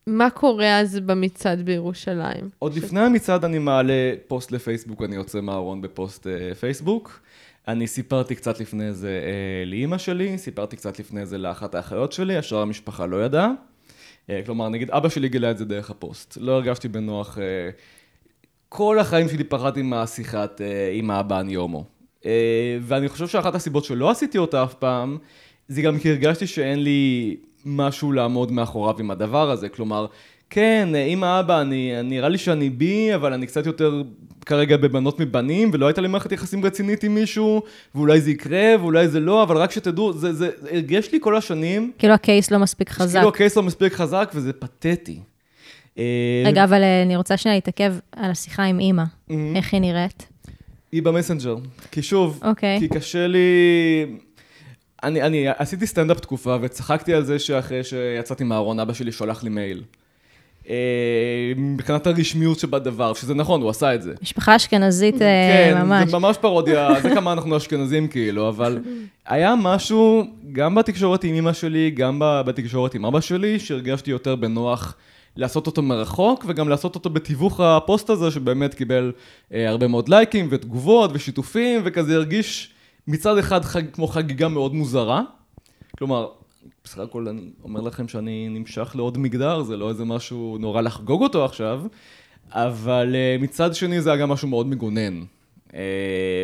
מה קורה אז במצעד בירושלים? עוד ש... לפני המצעד אני מעלה פוסט לפייסבוק, אני יוצא מהארון בפוסט אה, פייסבוק. אני סיפרתי קצת לפני זה אה, לאימא שלי, סיפרתי קצת לפני זה לאחת האחיות שלי, השאר המשפחה לא ידעה. אה, כלומר, נגיד אבא שלי גילה את זה דרך הפוסט. לא הרגשתי בנוח. אה, כל החיים שלי פחדתי מהשיחת אה, עם האבא אני הומו. אה, ואני חושב שאחת הסיבות שלא עשיתי אותה אף פעם, זה גם כי הרגשתי שאין לי משהו לעמוד מאחוריו עם הדבר הזה. כלומר, כן, אה, עם האבא, אני, נראה לי שאני בי, אבל אני קצת יותר כרגע בבנות מבנים, ולא הייתה לי מערכת יחסים רצינית עם מישהו, ואולי זה יקרה, ואולי זה לא, אבל רק שתדעו, זה, זה, זה הרגש לי כל השנים, כאילו ה case לא מספיק חזק. כאילו ה case לא מספיק חזק, וזה פתטי. אה, רגע, אבל אה, אני רוצה שנייה להתעכב על השיחה עם אימא. איך היא נראית? היא במסנג'ר. כי שוב, אוקיי. כי קשה לי... אני, אני עשיתי סטנדאפ תקופה וצחקתי על זה שאחרי שיצאתי מהארון, אבא שלי שולח לי מייל. אה, מבחינת הרשמיות שבדבר, שזה נכון, הוא עשה את זה. משפחה אשכנזית אה, כן, ממש. זה ממש פרודיה, <laughs> זה כמה אנחנו אשכנזים כאילו, אבל היה משהו, גם בתקשורת עם אמא שלי, גם בתקשורת עם אבא שלי, שהרגשתי יותר בנוח לעשות אותו מרחוק, וגם לעשות אותו בתיווך הפוסט הזה, שבאמת קיבל אה, הרבה מאוד לייקים ותגובות ושיתופים, וכזה הרגיש מצד אחד חג, כמו חגיגה מאוד מוזרה. כלומר, בסך הכל אני אומר לכם שאני נמשך לעוד מגדר, זה לא איזה משהו נורא לחגוג אותו עכשיו, אבל uh, מצד שני זה היה גם משהו מאוד מגונן. Uh,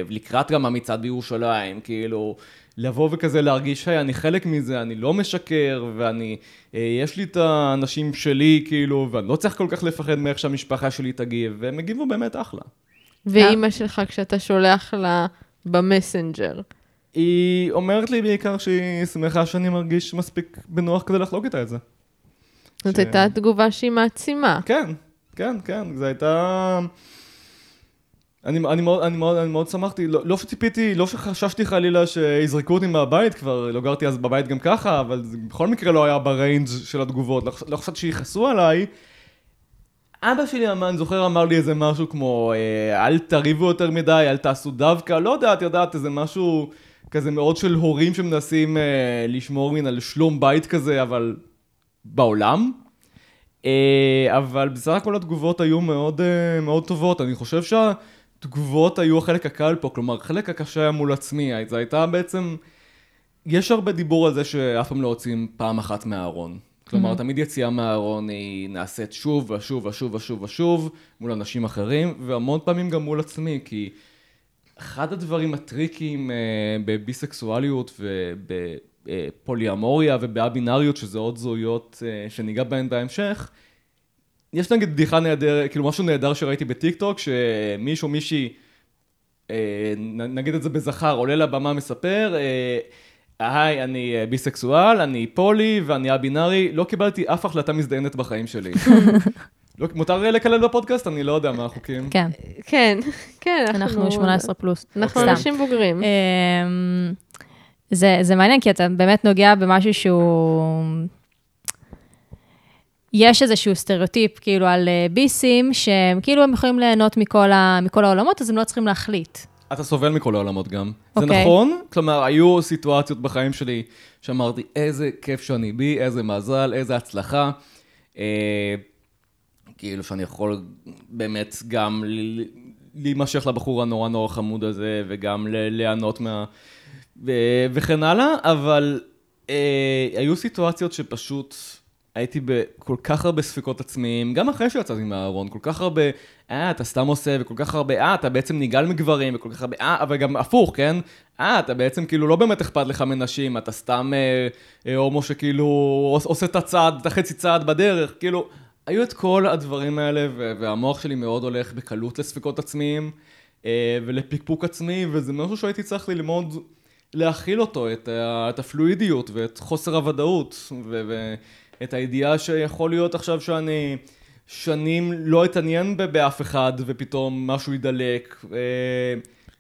לקראת גם המצעד בירושלים, כאילו, לבוא וכזה להרגיש, היי, אני חלק מזה, אני לא משקר, ואני, uh, יש לי את האנשים שלי, כאילו, ואני לא צריך כל כך לפחד מאיך שהמשפחה שלי תגיב, והם הגיבו באמת אחלה. ואימא שלך, כשאתה שולח לה במסנג'ר. היא אומרת לי בעיקר שהיא שמחה שאני מרגיש מספיק בנוח כדי לחלוק איתה את זה. זאת ש- הייתה תגובה שהיא מעצימה. כן, כן, כן, זה הייתה... אני, אני, מאוד, אני, מאוד, אני מאוד שמחתי, לא, לא שציפיתי, לא שחששתי חלילה שיזרקו אותי מהבית כבר, לא גרתי אז בבית גם ככה, אבל זה בכל מקרה לא היה ב range של התגובות, לא, לא חשבתי שיכעסו עליי. אבא שלי, אני זוכר, אמר לי איזה משהו כמו, אה, אל תריבו יותר מדי, אל תעשו דווקא, לא יודע, את יודעת, איזה משהו כזה מאוד של הורים שמנסים אה, לשמור מן על שלום בית כזה, אבל בעולם. אה, אבל בסך הכל התגובות היו מאוד, אה, מאוד טובות. אני חושב שהתגובות היו החלק הקל פה, כלומר, החלק הקשה היה מול עצמי. זה הייתה בעצם... יש הרבה דיבור על זה שאף פעם לא יוצאים פעם אחת מהארון. כלומר, תמיד יציאה מהארון היא נעשית שוב ושוב ושוב ושוב ושוב מול אנשים אחרים, והמון פעמים גם מול עצמי, כי אחד הדברים הטריקיים אה, בביסקסואליות ובפוליאמוריה ובא-בינאריות, שזה עוד זהויות אה, שניגע בהן בהמשך, יש נגיד בדיחה נהדר, כאילו משהו נהדר שראיתי בטיקטוק, שמישהו, מישהי, אה, נגיד את זה בזכר, עולה לבמה, מספר, אה, היי, אני אה, ביסקסואל, אני פולי ואני א-בינארי, לא קיבלתי אף החלטה מזדיינת בחיים שלי. <laughs> לא, מותר אה, לקלל בפודקאסט? אני לא יודע מה החוקים. כן, כן, כן, אנחנו 18 פלוס. אנחנו. אנשים בוגרים. אמ, זה, זה מעניין, כי אתה באמת נוגע במשהו שהוא... יש איזשהו סטריאוטיפ, כאילו, על אה, ביסים, שהם כאילו הם יכולים ליהנות מכל, ה, מכל העולמות, אז הם לא צריכים להחליט. אתה סובל מכל העולמות גם. זה אוקיי. נכון, כלומר, היו סיטואציות בחיים שלי שאמרתי, איזה כיף שאני בי, איזה מזל, איזה הצלחה. אה, כאילו שאני יכול באמת גם ל- להימשך לבחור הנורא נורא חמוד הזה, וגם ל- ליהנות מה... וכן הלאה, אבל אה, היו סיטואציות שפשוט הייתי בכל כך הרבה ספקות עצמיים, גם אחרי שיצאתי מהארון, כל כך הרבה, אה, אתה סתם עושה, וכל כך הרבה, אה, אתה בעצם נגעל מגברים, וכל כך הרבה, אה, אבל גם הפוך, כן? אה, אתה בעצם כאילו לא באמת אכפת לך מנשים, אתה סתם אה, אה, הומו שכאילו עוש- עושה את הצעד, את החצי צעד בדרך, כאילו, היו את כל הדברים האלה, ו- והמוח שלי מאוד הולך בקלות לספקות עצמיים, אה, ולפקפוק עצמי, וזה משהו שהייתי צריך ללמוד להכיל אותו, את, את הפלואידיות ואת חוסר הוודאות, ו- ואת הידיעה שיכול להיות עכשיו שאני שנים לא אתעניין באף אחד, ופתאום משהו ידלק. אה,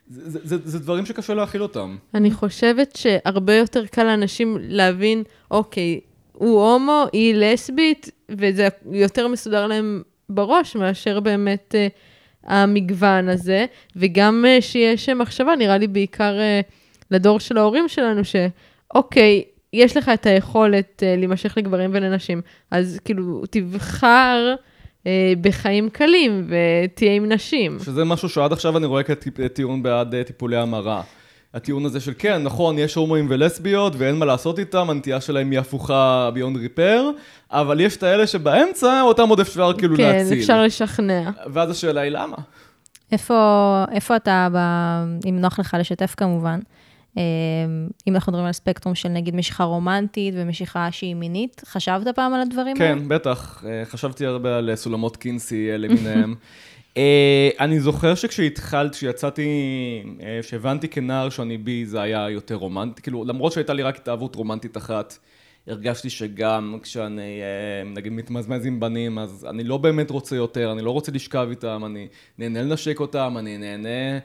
זה, זה, זה, זה דברים שקשה להכיל אותם. אני חושבת שהרבה יותר קל לאנשים להבין, אוקיי, הוא הומו, היא לסבית, וזה יותר מסודר להם בראש מאשר באמת אה, המגוון הזה, וגם אה, שיש אה, מחשבה, נראה לי בעיקר אה, לדור של ההורים שלנו, שאוקיי, יש לך את היכולת אה, להימשך לגברים ולנשים, אז כאילו, תבחר אה, בחיים קלים ותהיה עם נשים. שזה משהו שעד עכשיו אני רואה כטיעון בעד אה, טיפולי המרה. הטיעון הזה של כן, נכון, יש הומואים ולסביות ואין מה לעשות איתם, הנטייה שלהם היא הפוכה ביונד ריפר, אבל יש את האלה שבאמצע, אותם עוד אפשר כאילו כן, להציל. אפשר לשכנע. ואז השאלה היא למה? איפה, איפה אתה, ב, אם נוח לך לשתף כמובן, אם אנחנו מדברים על ספקטרום של נגיד משיכה רומנטית ומשיכה שהיא מינית, חשבת פעם על הדברים האלה? כן, בטח. אה, חשבתי הרבה על סולמות קינסי אה, למיניהם. <laughs> אה, אני זוכר שכשהתחלת, כשיצאתי, אה, שהבנתי כנער שאני בי, זה היה יותר רומנטי. כאילו, למרות שהייתה לי רק התאהבות רומנטית אחת, הרגשתי שגם כשאני, אה, נגיד, מתמזמז עם בנים, אז אני לא באמת רוצה יותר, אני לא רוצה לשכב איתם, אני נהנה לנשק אותם, אני נהנה אה,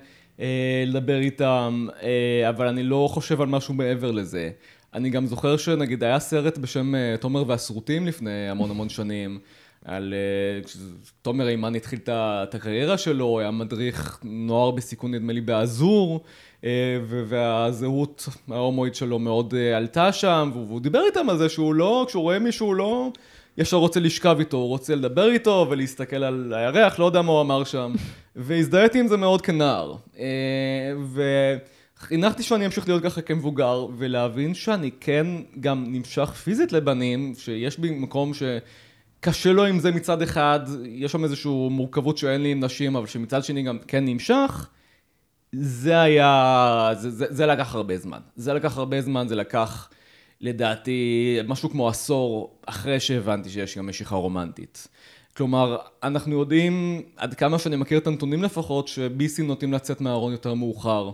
לדבר איתם, אה, אבל אני לא חושב על משהו מעבר לזה. אני גם זוכר שנגיד היה סרט בשם אה, תומר והסרוטים לפני המון המון שנים, על... אה, כשתומר אימן התחיל את הקריירה שלו, היה מדריך נוער בסיכון נדמה לי באזור, אה, והזהות ההומואית שלו מאוד אה, עלתה שם, והוא דיבר איתם על זה שהוא לא, כשהוא רואה מישהו הוא לא ישר רוצה לשכב איתו, הוא רוצה לדבר איתו ולהסתכל על הירח, לא יודע מה הוא אמר שם, והזדהיתי עם זה מאוד כנער. אה, והנחתי שאני אמשיך להיות ככה כמבוגר, ולהבין שאני כן גם נמשך פיזית לבנים, שיש בי מקום ש... קשה לו עם זה מצד אחד, יש שם איזושהי מורכבות שאין לי עם נשים, אבל שמצד שני גם כן נמשך, זה היה, זה, זה, זה לקח הרבה זמן. זה לקח הרבה זמן, זה לקח לדעתי משהו כמו עשור אחרי שהבנתי שיש גם משיכה רומנטית. כלומר, אנחנו יודעים, עד כמה שאני מכיר את הנתונים לפחות, שביסים נוטים לצאת מהארון יותר מאוחר.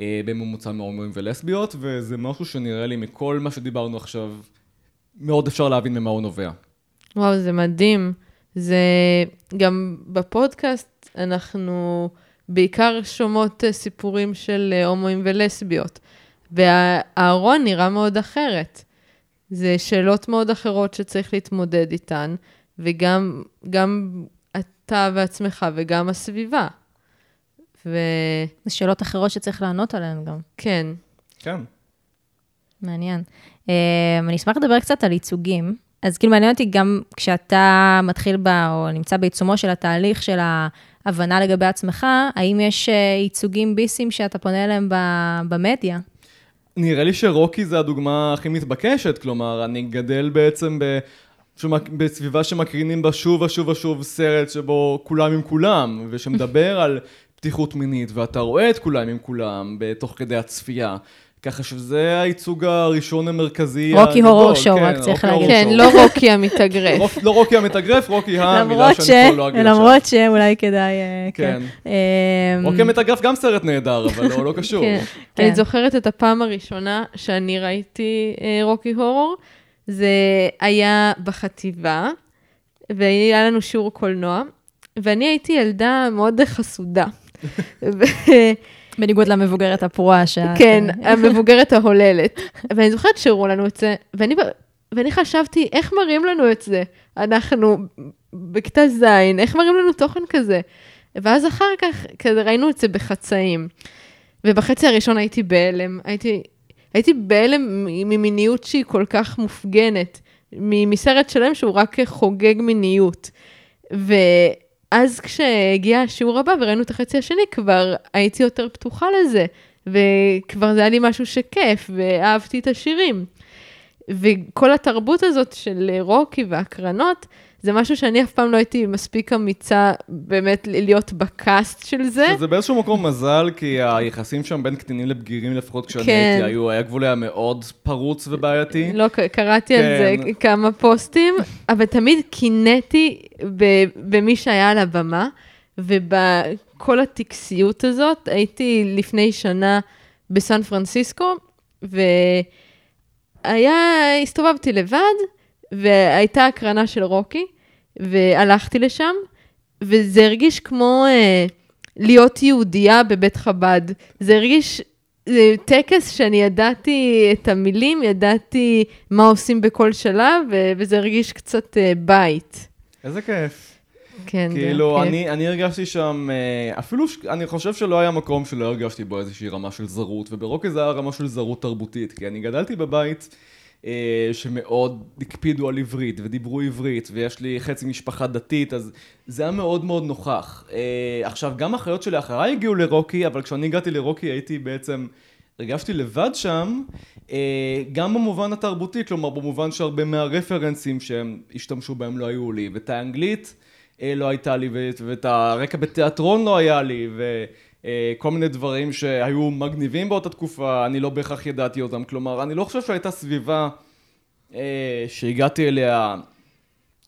אה, בממוצע מהומואים ולסביות, וזה משהו שנראה לי מכל מה שדיברנו עכשיו, מאוד אפשר להבין ממה הוא נובע. וואו, זה מדהים. זה גם בפודקאסט אנחנו בעיקר שומעות אה, סיפורים של אה, הומואים ולסביות, והארון נראה מאוד אחרת. זה שאלות מאוד אחרות שצריך להתמודד איתן, וגם גם אתה ועצמך וגם הסביבה. וכן, זה שאלות אחרות שצריך לענות עליהן גם. כן. מעניין. Um, אני אשמח לדבר קצת על ייצוגים. אז כאילו מעניין אותי גם כשאתה מתחיל ב, או נמצא בעיצומו של התהליך של ההבנה לגבי עצמך, האם יש uh, ייצוגים ביסים שאתה פונה אליהם במדיה? נראה לי שרוקי זה הדוגמה הכי מתבקשת, כלומר, אני גדל בעצם ב... שמק... בסביבה שמקרינים בה שוב ושוב ושוב סרט שבו כולם עם כולם, ושמדבר על פתיחות מינית, ואתה רואה את כולם עם כולם בתוך כדי הצפייה. ככה שזה הייצוג הראשון המרכזי רוקי הורור שואו, כן, רק צריך להגיד. כן, שואו. לא רוקי המתאגרף. לא רוקי המתאגרף, רוקי <laughs> המילה. שאני כבר לא אגיד עכשיו. למרות שאולי כדאי... אה, כן. אמ, רוקי המתאגרף גם סרט נהדר, אבל לא, לא קשור. כן. כן. אני זוכרת את הפעם הראשונה שאני ראיתי אה, רוקי הורור, זה היה בחטיבה, והיה לנו שיעור קולנוע, ואני הייתי ילדה מאוד חסודה. <laughs> ו- בניגוד למבוגרת הפרועה שאת... כן, אה, <laughs> המבוגרת ההוללת. ואני זוכרת שהראו לנו את זה, ואני, ואני חשבתי, איך מראים לנו את זה? אנחנו בכיתה ז', איך מראים לנו תוכן כזה? ואז אחר כך, כזה ראינו את זה בחצאים. ובחצי הראשון הייתי בהלם, הייתי, הייתי בהלם ממיניות שהיא כל כך מופגנת, מסרט שלם שהוא רק חוגג מיניות. ואז כשהגיע השיעור הבא וראינו את החצי השני, כבר הייתי יותר פתוחה לזה, וכבר זה היה לי משהו שכיף, ואהבתי את השירים. וכל התרבות הזאת של רוקי והקרנות, זה משהו שאני אף פעם לא הייתי מספיק אמיצה באמת להיות בקאסט של זה. זה באיזשהו מקום מזל, כי היחסים שם בין קטינים לבגירים, לפחות כשאני כן. הייתי, היו, היה גבול היה מאוד פרוץ ובעייתי. לא, קראתי על זה כן. כמה פוסטים, אבל תמיד קינאתי במי שהיה על הבמה, ובכל הטקסיות הזאת, הייתי לפני שנה בסן פרנסיסקו, והיה, הסתובבתי לבד, והייתה הקרנה של רוקי, והלכתי לשם, וזה הרגיש כמו אה, להיות יהודייה בבית חב"ד. זה הרגיש זה טקס שאני ידעתי את המילים, ידעתי מה עושים בכל שלב, ו- וזה הרגיש קצת אה, בית. איזה כיף. כן, זה כאילו, כיף. אני, אני הרגשתי שם, אה, אפילו, ש- אני חושב שלא היה מקום שלא הרגשתי בו איזושהי רמה של זרות, וברוקי זה היה רמה של זרות תרבותית, כי אני גדלתי בבית שמאוד הקפידו על עברית, ודיברו עברית, ויש לי חצי משפחה דתית, אז זה היה מאוד מאוד נוכח. אה, עכשיו, גם האחיות שלי אחריי הגיעו לרוקי, אבל כשאני הגעתי לרוקי הייתי בעצם הרגשתי לבד שם, אה, גם במובן התרבותי, כלומר במובן שהרבה מהרפרנסים שהם השתמשו בהם לא היו לי, ואת האנגלית אה, לא הייתה לי, ואת הרקע בתיאטרון לא היה לי, וכל מיני דברים שהיו מגניבים באותה תקופה, אני לא בהכרח ידעתי אותם, כלומר, אני לא חושב שהייתה סביבה שהגעתי אליה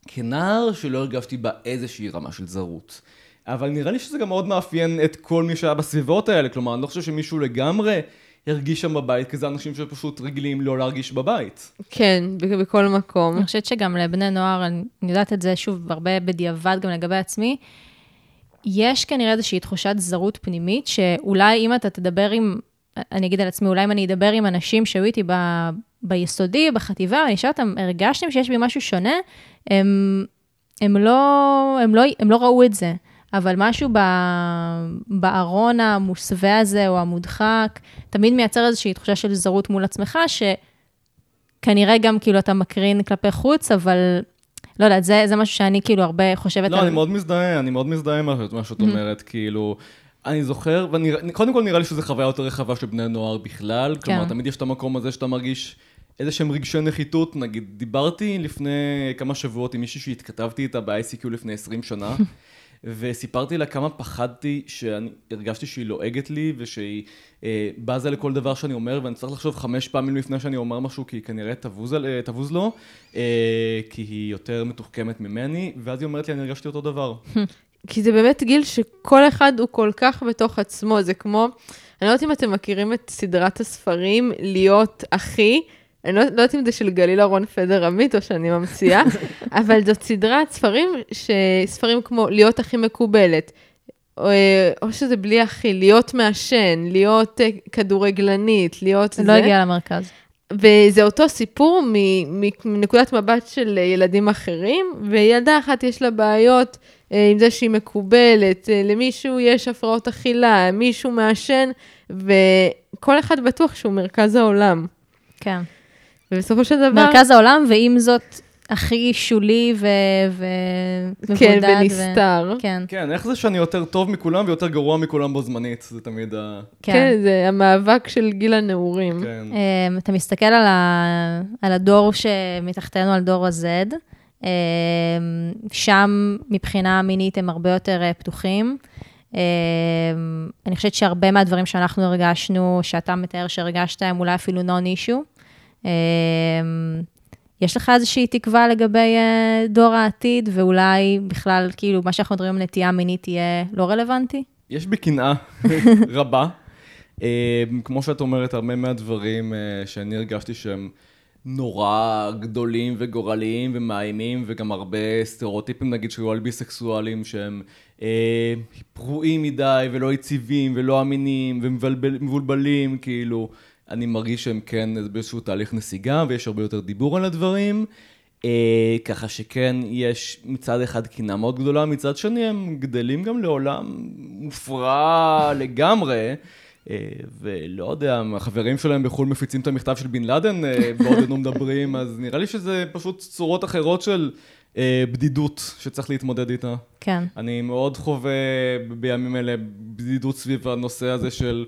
כנער, שלא הרגשתי בה איזושהי רמה של זרות. אבל נראה לי שזה גם מאוד מאפיין את כל מי שהיה בסביבות האלה, כלומר, אני לא חושב שמישהו לגמרי הרגיש שם בבית, כי זה אנשים שפשוט רגילים לא להרגיש בבית. כן, בכל מקום. אני חושבת שגם לבני נוער, אני יודעת את זה שוב הרבה בדיעבד גם לגבי עצמי, יש כנראה איזושהי תחושת זרות פנימית, שאולי אם אתה תדבר עם, אני אגיד על עצמי, אולי אם אני אדבר עם אנשים שהיו איתי ב, ביסודי, בחטיבה, אני אשאל אותם, הרגשתם שיש בי משהו שונה? הם, הם, לא, הם, לא, הם לא ראו את זה. אבל משהו בארון המוסווה הזה, או המודחק, תמיד מייצר איזושהי תחושה של זרות מול עצמך, שכנראה גם כאילו אתה מקרין כלפי חוץ, אבל לא יודעת, זה, זה משהו שאני כאילו הרבה חושבת לא, על... לא, אני מאוד מזדהה, אני מאוד מזדהה עם מה שאת אומרת, כאילו... אני זוכר, וקודם כל נראה לי שזו חוויה יותר רחבה של בני נוער בכלל, כן. כלומר, תמיד יש את המקום הזה שאתה מרגיש איזה שהם רגשי נחיתות, נגיד, דיברתי לפני כמה שבועות עם מישהי שהתכתבתי איתה ב-ICQ לפני 20 שנה, <laughs> וסיפרתי לה כמה פחדתי, שאני הרגשתי שהיא לועגת לי, ושהיא אה, בזה לכל דבר שאני אומר, ואני צריך לחשוב חמש פעמים לפני שאני אומר משהו, כי היא כנראה תבוז, אה, תבוז לו, אה, כי היא יותר מתוחכמת ממני, ואז היא אומרת לי, אני הרגשתי אותו דבר. <laughs> כי זה באמת גיל שכל אחד הוא כל כך בתוך עצמו, זה כמו, אני לא יודעת אם אתם מכירים את סדרת הספרים, להיות אחי. אני לא, לא יודעת אם זה של גלילה רון פדר עמית או שאני ממציאה, <laughs> אבל זאת סדרת ספרים, ספרים כמו להיות הכי מקובלת, או, או שזה בלי הכי, להיות מעשן, להיות uh, כדורגלנית, להיות לא זה. לא הגיע למרכז. וזה אותו סיפור מנקודת מבט של ילדים אחרים, וילדה אחת יש לה בעיות עם זה שהיא מקובלת, למישהו יש הפרעות אכילה, מישהו מעשן, וכל אחד בטוח שהוא מרכז העולם. כן. ובסופו של דבר... מרכז העולם, ועם זאת, הכי שולי ו... ומבודד. כן, ונסתר. ו... כן. כן, איך זה שאני יותר טוב מכולם ויותר גרוע מכולם בו זמנית? זה תמיד ה... כן, כן זה המאבק של גיל הנעורים. כן. Um, אתה מסתכל על, ה... על הדור שמתחתנו, על דור ה-Z, um, שם מבחינה מינית הם הרבה יותר uh, פתוחים. Um, אני חושבת שהרבה מהדברים שאנחנו הרגשנו, שאתה מתאר שהרגשת, הם אולי אפילו non-issue. אמ, יש לך איזושהי תקווה לגבי אה, דור העתיד, ואולי בכלל, כאילו, מה שאנחנו מדברים על נטייה מינית יהיה לא רלוונטי? יש בי קנאה <laughs> רבה. אמ, כמו שאת אומרת, הרבה מהדברים אה, שאני הרגשתי שהם נורא גדולים וגורליים ומאיימים, וגם הרבה סטריאוטיפים, נגיד, שהיו על ביסקסואלים, שהם אה, פרועים מדי ולא יציבים ולא אמינים ומבולבלים, כאילו. אני מרגיש שהם כן באיזשהו תהליך נסיגה, ויש הרבה יותר דיבור על הדברים. אה, ככה שכן, יש מצד אחד קינה מאוד גדולה, מצד שני הם גדלים גם לעולם מופרע לגמרי. אה, ולא יודע, החברים שלהם בחו"ל מפיצים את המכתב של בן לאדן אה, בעוד אנו מדברים, אז נראה לי שזה פשוט צורות אחרות של אה, בדידות שצריך להתמודד איתה. כן. אני מאוד חווה בימים אלה בדידות סביב הנושא הזה של...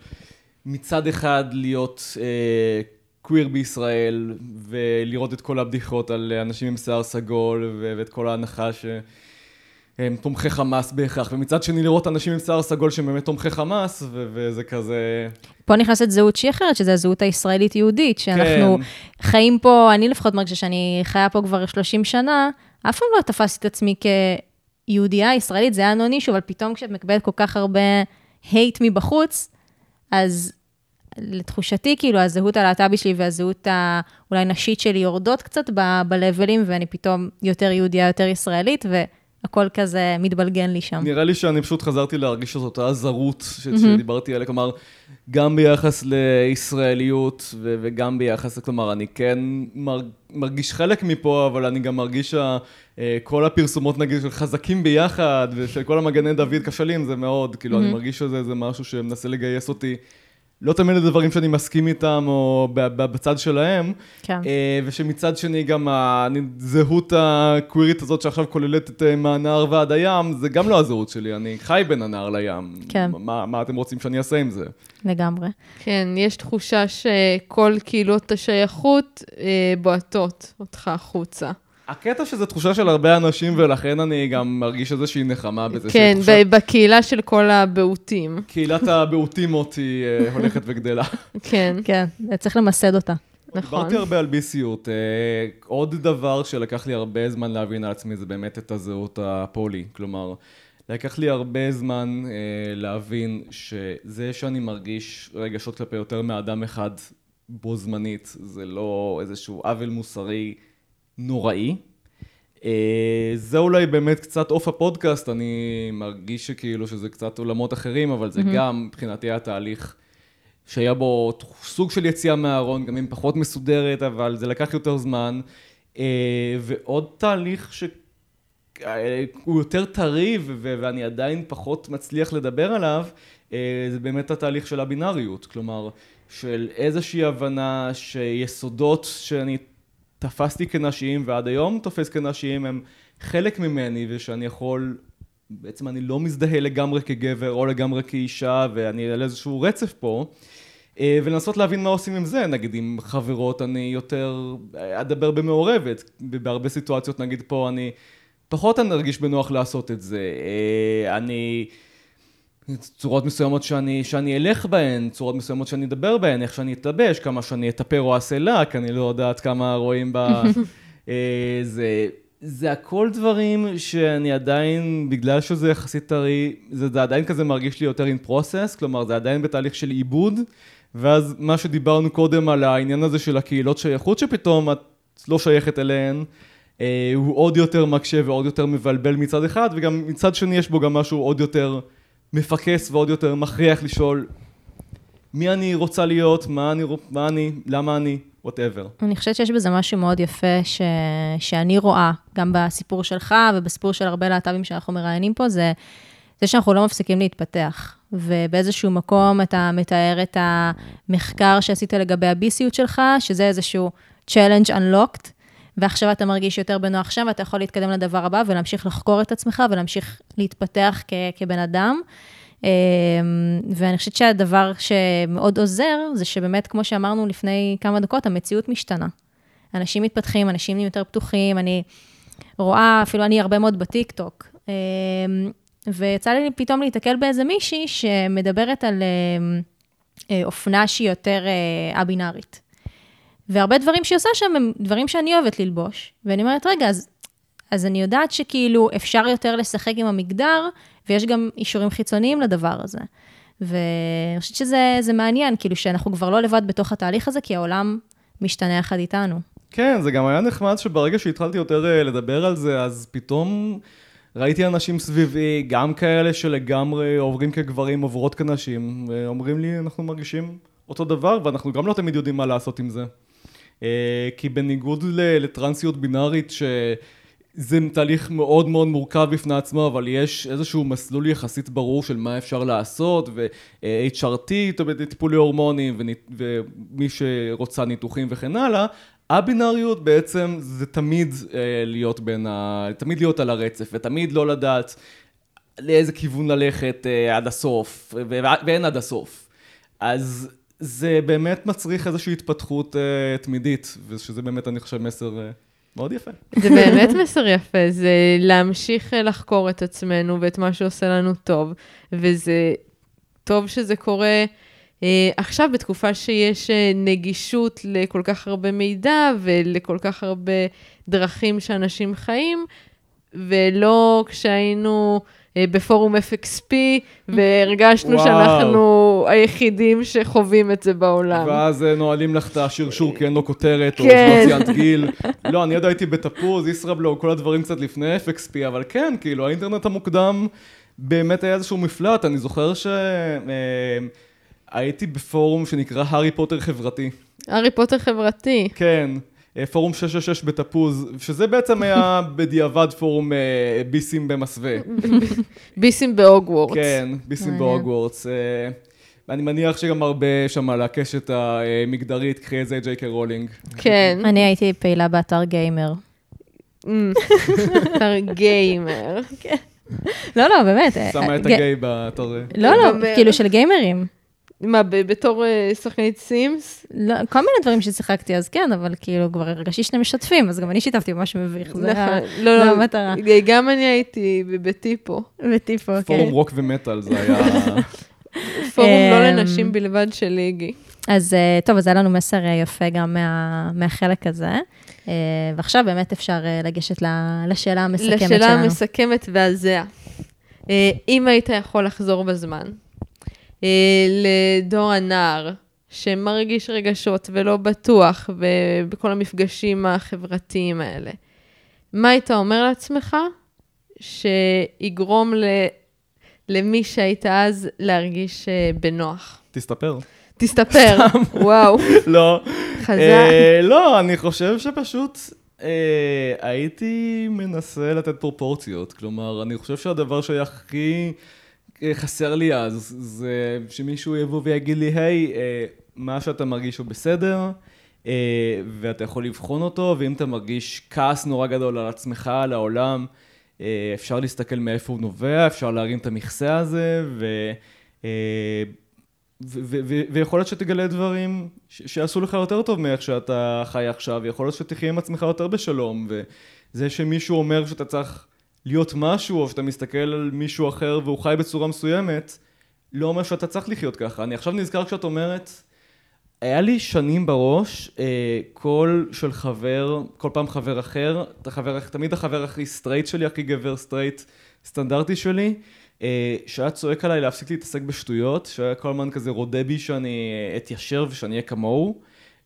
מצד אחד להיות אה, קוויר בישראל ולראות את כל הבדיחות על אנשים עם שיער סגול ואת כל ההנחה שהם תומכי חמאס בהכרח, ומצד שני לראות אנשים עם שיער סגול שהם באמת תומכי חמאס, ו- וזה כזה... פה נכנסת זהות שהיא אחרת, שזה הזהות הישראלית-יהודית, שאנחנו כן. חיים פה, אני לפחות מרגישה שאני חיה פה כבר 30 שנה, אף פעם לא תפסתי את עצמי כיהודייה ישראלית, זה היה נוני שוב, אבל פתאום כשאת מקבלת כל כך הרבה הייט מבחוץ, אז לתחושתי, כאילו, הזהות הלהט"בית שלי והזהות האולי נשית שלי יורדות קצת ב-לevels, ואני פתאום יותר יהודייה, יותר ישראלית, והכל כזה מתבלגן לי שם. נראה לי שאני פשוט חזרתי להרגיש את אותה הזרות שדיברתי עליה, כלומר, גם ביחס לישראליות ו- וגם ביחס, כלומר, אני כן מרגיש חלק מפה, אבל אני גם מרגיש שכל הפרסומות, נגיד, של חזקים ביחד, ושל כל המגני דוד כשלים, זה מאוד, כאילו, אני מרגיש שזה משהו שמנסה לגייס אותי. לא תמיד לדברים שאני מסכים איתם או בצד שלהם, כן. אה, ושמצד שני גם הזהות הקווירית הזאת שעכשיו כוללת את אה, מהנהר ועד הים, זה גם לא הזהות שלי, אני חי בין הנהר לים. כן. מה, מה אתם רוצים שאני אעשה עם זה? לגמרי. כן, יש תחושה שכל קהילות השייכות אה, בועטות אותך החוצה. הקטע שזה תחושה של הרבה אנשים, ולכן אני גם מרגיש איזושהי נחמה בזה. כן, ב- בקהילה של כל הבעוטים. קהילת הבעוטים היא אה, <laughs> הולכת וגדלה. כן, כן, צריך למסד אותה. נכון. דיברתי הרבה על ביסיות. אה, עוד דבר שלקח לי הרבה זמן להבין על עצמי זה באמת את הזהות הפולי. כלומר, לקח לי הרבה זמן אה, להבין שזה שאני מרגיש רגשות כלפי יותר מאדם אחד בו זמנית, זה לא איזשהו עוול מוסרי נוראי. אה, זה אולי באמת קצת אוף הפודקאסט, אני מרגיש שכאילו שזה קצת עולמות אחרים, אבל זה גם מבחינתי היה תהליך שהיה בו סוג של יציאה מהארון, גם אם פחות מסודרת, אבל זה לקח יותר זמן. אה, ועוד תהליך שהוא יותר טרי ואני עדיין פחות מצליח לדבר עליו, אה, זה באמת התהליך של הבינאריות. כלומר, של איזושהי הבנה שיסודות שאני תפסתי כנשיים ועד היום תופס כנשיים הם חלק ממני ושאני יכול, בעצם אני לא מזדהה לגמרי כגבר או לגמרי כאישה ואני על איזשהו רצף פה. אה, ולנסות להבין מה עושים עם זה, נגיד עם חברות אני יותר אה, אדבר במעורבת, בהרבה סיטואציות נגיד פה אני פחות אני ארגיש בנוח לעשות את זה, אה, אני צורות מסוימות שאני, שאני אלך בהן, צורות מסוימות שאני אדבר בהן, איך שאני אתלבש, כמה שאני אתאפר או אעשה לק, אני לא יודעת כמה רואים ב... <laughs> אה, זה, זה הכל דברים שאני עדיין, בגלל שזה יחסית טרי, זה, זה עדיין כזה מרגיש לי יותר in process, כלומר זה עדיין בתהליך של עיבוד, ואז מה שדיברנו קודם על העניין הזה של הקהילות שייכות שפתאום את לא שייכת אליהן, אה, הוא עוד יותר מקשה ועוד יותר מבלבל מצד אחד, וגם מצד שני יש בו גם משהו עוד יותר מפקס ועוד יותר מכריח לשאול מי אני רוצה להיות, מה אני, מה אני למה אני, whatever. אני חושבת שיש בזה משהו מאוד יפה ש... שאני רואה, גם בסיפור שלך ובסיפור של הרבה להט"בים שאנחנו מראיינים פה, זה זה שאנחנו לא מפסיקים להתפתח. ובאיזשהו מקום אתה מתאר את המחקר שעשית לגבי הביסיות שלך, שזה איזשהו challenge unlocked, ועכשיו אתה מרגיש יותר בנוח שם, ואתה יכול להתקדם לדבר הבא ולהמשיך לחקור את עצמך ולהמשיך להתפתח כ- כבן אדם. אמ, ואני חושבת שהדבר שמאוד עוזר, זה שבאמת, כמו שאמרנו לפני כמה דקות, המציאות משתנה. אנשים מתפתחים, אנשים נהיים יותר פתוחים, אני רואה, אפילו אני הרבה מאוד בטיקטוק, אמ, ויצא לי פתאום להתקל באיזה מישהי שמדברת על אמ, אה, אופנה שהיא יותר אה, א-בינארית. והרבה דברים שהיא עושה שם הם דברים שאני אוהבת ללבוש. ואני אומרת, רגע, אז, אז אני יודעת שכאילו אפשר יותר לשחק עם המגדר, ויש גם אישורים חיצוניים לדבר הזה. ואני חושבת שזה זה מעניין, כאילו שאנחנו כבר לא לבד בתוך התהליך הזה, כי העולם משתנה יחד איתנו. כן, זה גם היה נחמד שברגע שהתחלתי יותר אה, לדבר על זה, אז פתאום ראיתי אנשים סביבי, גם כאלה שלגמרי עוברים כגברים, עוברות כנשים, ואומרים לי, אנחנו מרגישים אותו דבר, ואנחנו גם לא תמיד יודעים מה לעשות עם זה. אה, כי בניגוד לטרנסיות בינארית, שזה תהליך מאוד מאוד מורכב בפני עצמו, אבל יש איזשהו מסלול יחסית ברור של מה אפשר לעשות, ו-HRT, טיפולי הורמונים, ומי שרוצה ניתוחים וכן הלאה, הבינאריות בעצם זה תמיד אה, להיות בין ה... תמיד להיות על הרצף, ותמיד לא לדעת לאיזה כיוון ללכת אה, עד הסוף, ואין עד הסוף. אז זה באמת מצריך איזושהי התפתחות אה, תמידית, ושזה באמת, אני חושב, מסר אה, מאוד יפה. זה באמת <laughs> מסר יפה, זה להמשיך אה, לחקור את עצמנו ואת מה שעושה לנו טוב, וזה טוב שזה קורה אה, עכשיו, בתקופה שיש אה, נגישות לכל כך הרבה מידע ולכל כך הרבה דרכים שאנשים חיים, ולא כשהיינו בפורום FXP והרגשנו וואו. שאנחנו היחידים שחווים את זה בעולם. ואז אה, נועלים לך את השרשור כי אין לו כותרת, או כן. שלא ציינת גיל. לא, אני עוד הייתי בתפוז, ישראבלוג, כל הדברים קצת לפני FXP, אבל כן, כאילו, האינטרנט המוקדם באמת היה איזשהו מפלט. אני זוכר שהייתי בפורום שנקרא הארי פוטר חברתי. הארי פוטר חברתי. כן, אה, פורום 666 בתפוז, שזה בעצם היה <laughs> בדיעבד פורום אה, ביסים במסווה. ביסים בהוגוורטס. כן, ביסים. בהוגוורטס. אה, אני מניח שגם הרבה שם על הקשת המגדרית, קחי את זה ג'יי קיי רולינג. כן. אני הייתי פעילה באתר גיימר. אמ, <laughs> אתר גיימר. לא, לא, באמת. אה, שמה את הגיי באתר... לא, לא. כאילו של גיימרים. מה, בתור אה, שחקנית סימס? לא, כל מיני דברים ששיחקתי אז כן, אבל כאילו כבר הרגשתי שאתם משתפים, אז גם אני שיתפתי במשהו מביך. זה נכון. לא, לא, המטרה. גם אני הייתי בטיפו. בטיפו, כן. פורום רוק ומטאל, זה היה... <laughs> פורום לא אמ, לנשים בלבד של איגי. אז אה, טוב, אז היה לנו מסר אה, יפה גם מה, מהחלק הזה. אה, ועכשיו באמת אפשר אה, לגשת ל- לשאלה המסכמת שלנו. לשאלה המסכמת והזהה. אה, אם היית יכול לחזור בזמן, אה, לדור הנער, שמרגיש רגשות ולא בטוח בכל המפגשים החברתיים האלה, מה היית אומר לעצמך שיגרום ל... למי שהיית אז להרגיש אה, בנוח? תסתפר. תסתפר, וואו, <laughs> לא. חזק. אה, לא, אני חושב שפשוט אה, הייתי מנסה לתת פרופורציות. כלומר, אני חושב שהדבר שהיה הכי אה, חסר לי אז, זה שמישהו יבוא ויגיד לי, היי, אה, מה שאתה מרגיש הוא בסדר, אה, ואתה יכול לבחון אותו, ואם אתה מרגיש כעס נורא גדול על עצמך, על העולם, אה, אפשר להסתכל מאיפה הוא נובע, אפשר להרים את המכסה הזה, ו... ויכול להיות שתגלה דברים שיעשו לך יותר טוב מאיך שאתה חי עכשיו, יכול להיות שתחיה עם עצמך יותר בשלום, וזה שמישהו אומר שאתה צריך להיות משהו, או שאתה מסתכל על מישהו אחר והוא חי בצורה מסוימת, לא אומר שאתה צריך לחיות ככה. אני עכשיו נזכר כשאת אומרת, היה לי שנים בראש, אה, קול של חבר, כל פעם חבר אחר, אתה חבר, תמיד החבר הכי סטרייט שלי, הכי גבר סטרייט סטנדרטי שלי, אה, שהיה צועק עליי להפסיק להתעסק בשטויות, שהיה כל הזמן כזה רודה בי שאני אתיישר ושאני אהיה כמוהו,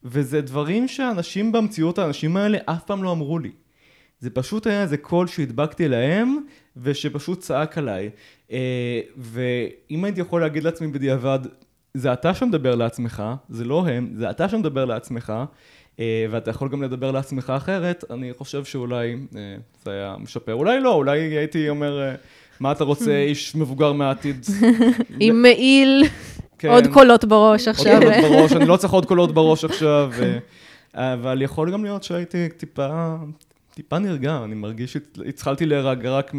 וזה דברים שאנשים במציאות, האנשים האלה אף פעם לא אמרו לי. זה פשוט היה איזה קול שהדבקתי להם, ושפשוט צעק עליי. אה, ואם הייתי יכול להגיד לעצמי בדיעבד, זה אתה שמדבר לעצמך, זה לא הם, זה אתה שמדבר לעצמך, אה, ואתה יכול גם לדבר לעצמך אחרת, אני חושב שאולי אה, זה היה משפר. אולי לא, אולי הייתי אומר, אה, מה אתה רוצה, <laughs> איש מבוגר מהעתיד? <laughs> עם מעיל. כן, עוד קולות בראש עוד עכשיו. קולות בראש, אני לא צריך עוד <laughs> קולות בראש עכשיו, אה, אבל יכול גם להיות שהייתי טיפה, טיפה נרגע, אני מרגיש, התחלתי להירגע רק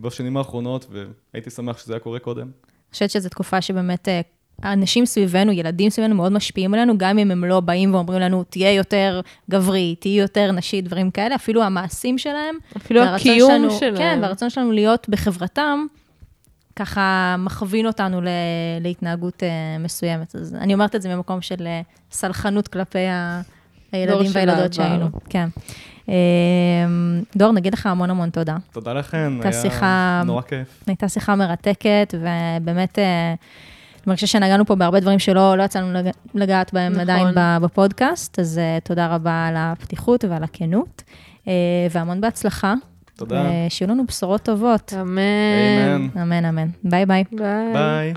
בשנים האחרונות, והייתי שמח שזה היה קורה קודם. אני חושבת שזו תקופה שבאמת אה, האנשים סביבנו, ילדים סביבנו מאוד משפיעים עלינו, גם אם הם לא באים ואומרים לנו, תהיה יותר גברי, תהיי יותר נשי, דברים כאלה, אפילו המעשים שלהם. אפילו הקיום שלנו, שלהם. כן, והרצון שלנו להיות בחברתם, ככה מכווין אותנו ל- להתנהגות אה, מסוימת. אז אני אומרת את זה ממקום של אה, סלחנות כלפי ה- הילדים והילדות. שהיינו. כן. אה, דור, נגיד לך המון המון תודה. תודה לכן, היה שיחה- נורא כיף. הייתה שיחה מרתקת, ובאמת, אה, אני מרגישה שנגענו פה בהרבה דברים שלא לא יצאנו לג- לגעת בהם נכון. עדיין בפודקאסט, אז אה, תודה רבה על הפתיחות ועל הכנות, אה, והמון בהצלחה. תודה. ושיהיו לנו בשורות טובות. אמן. אמן. אמן, אמן. ביי ביי. ביי. ביי.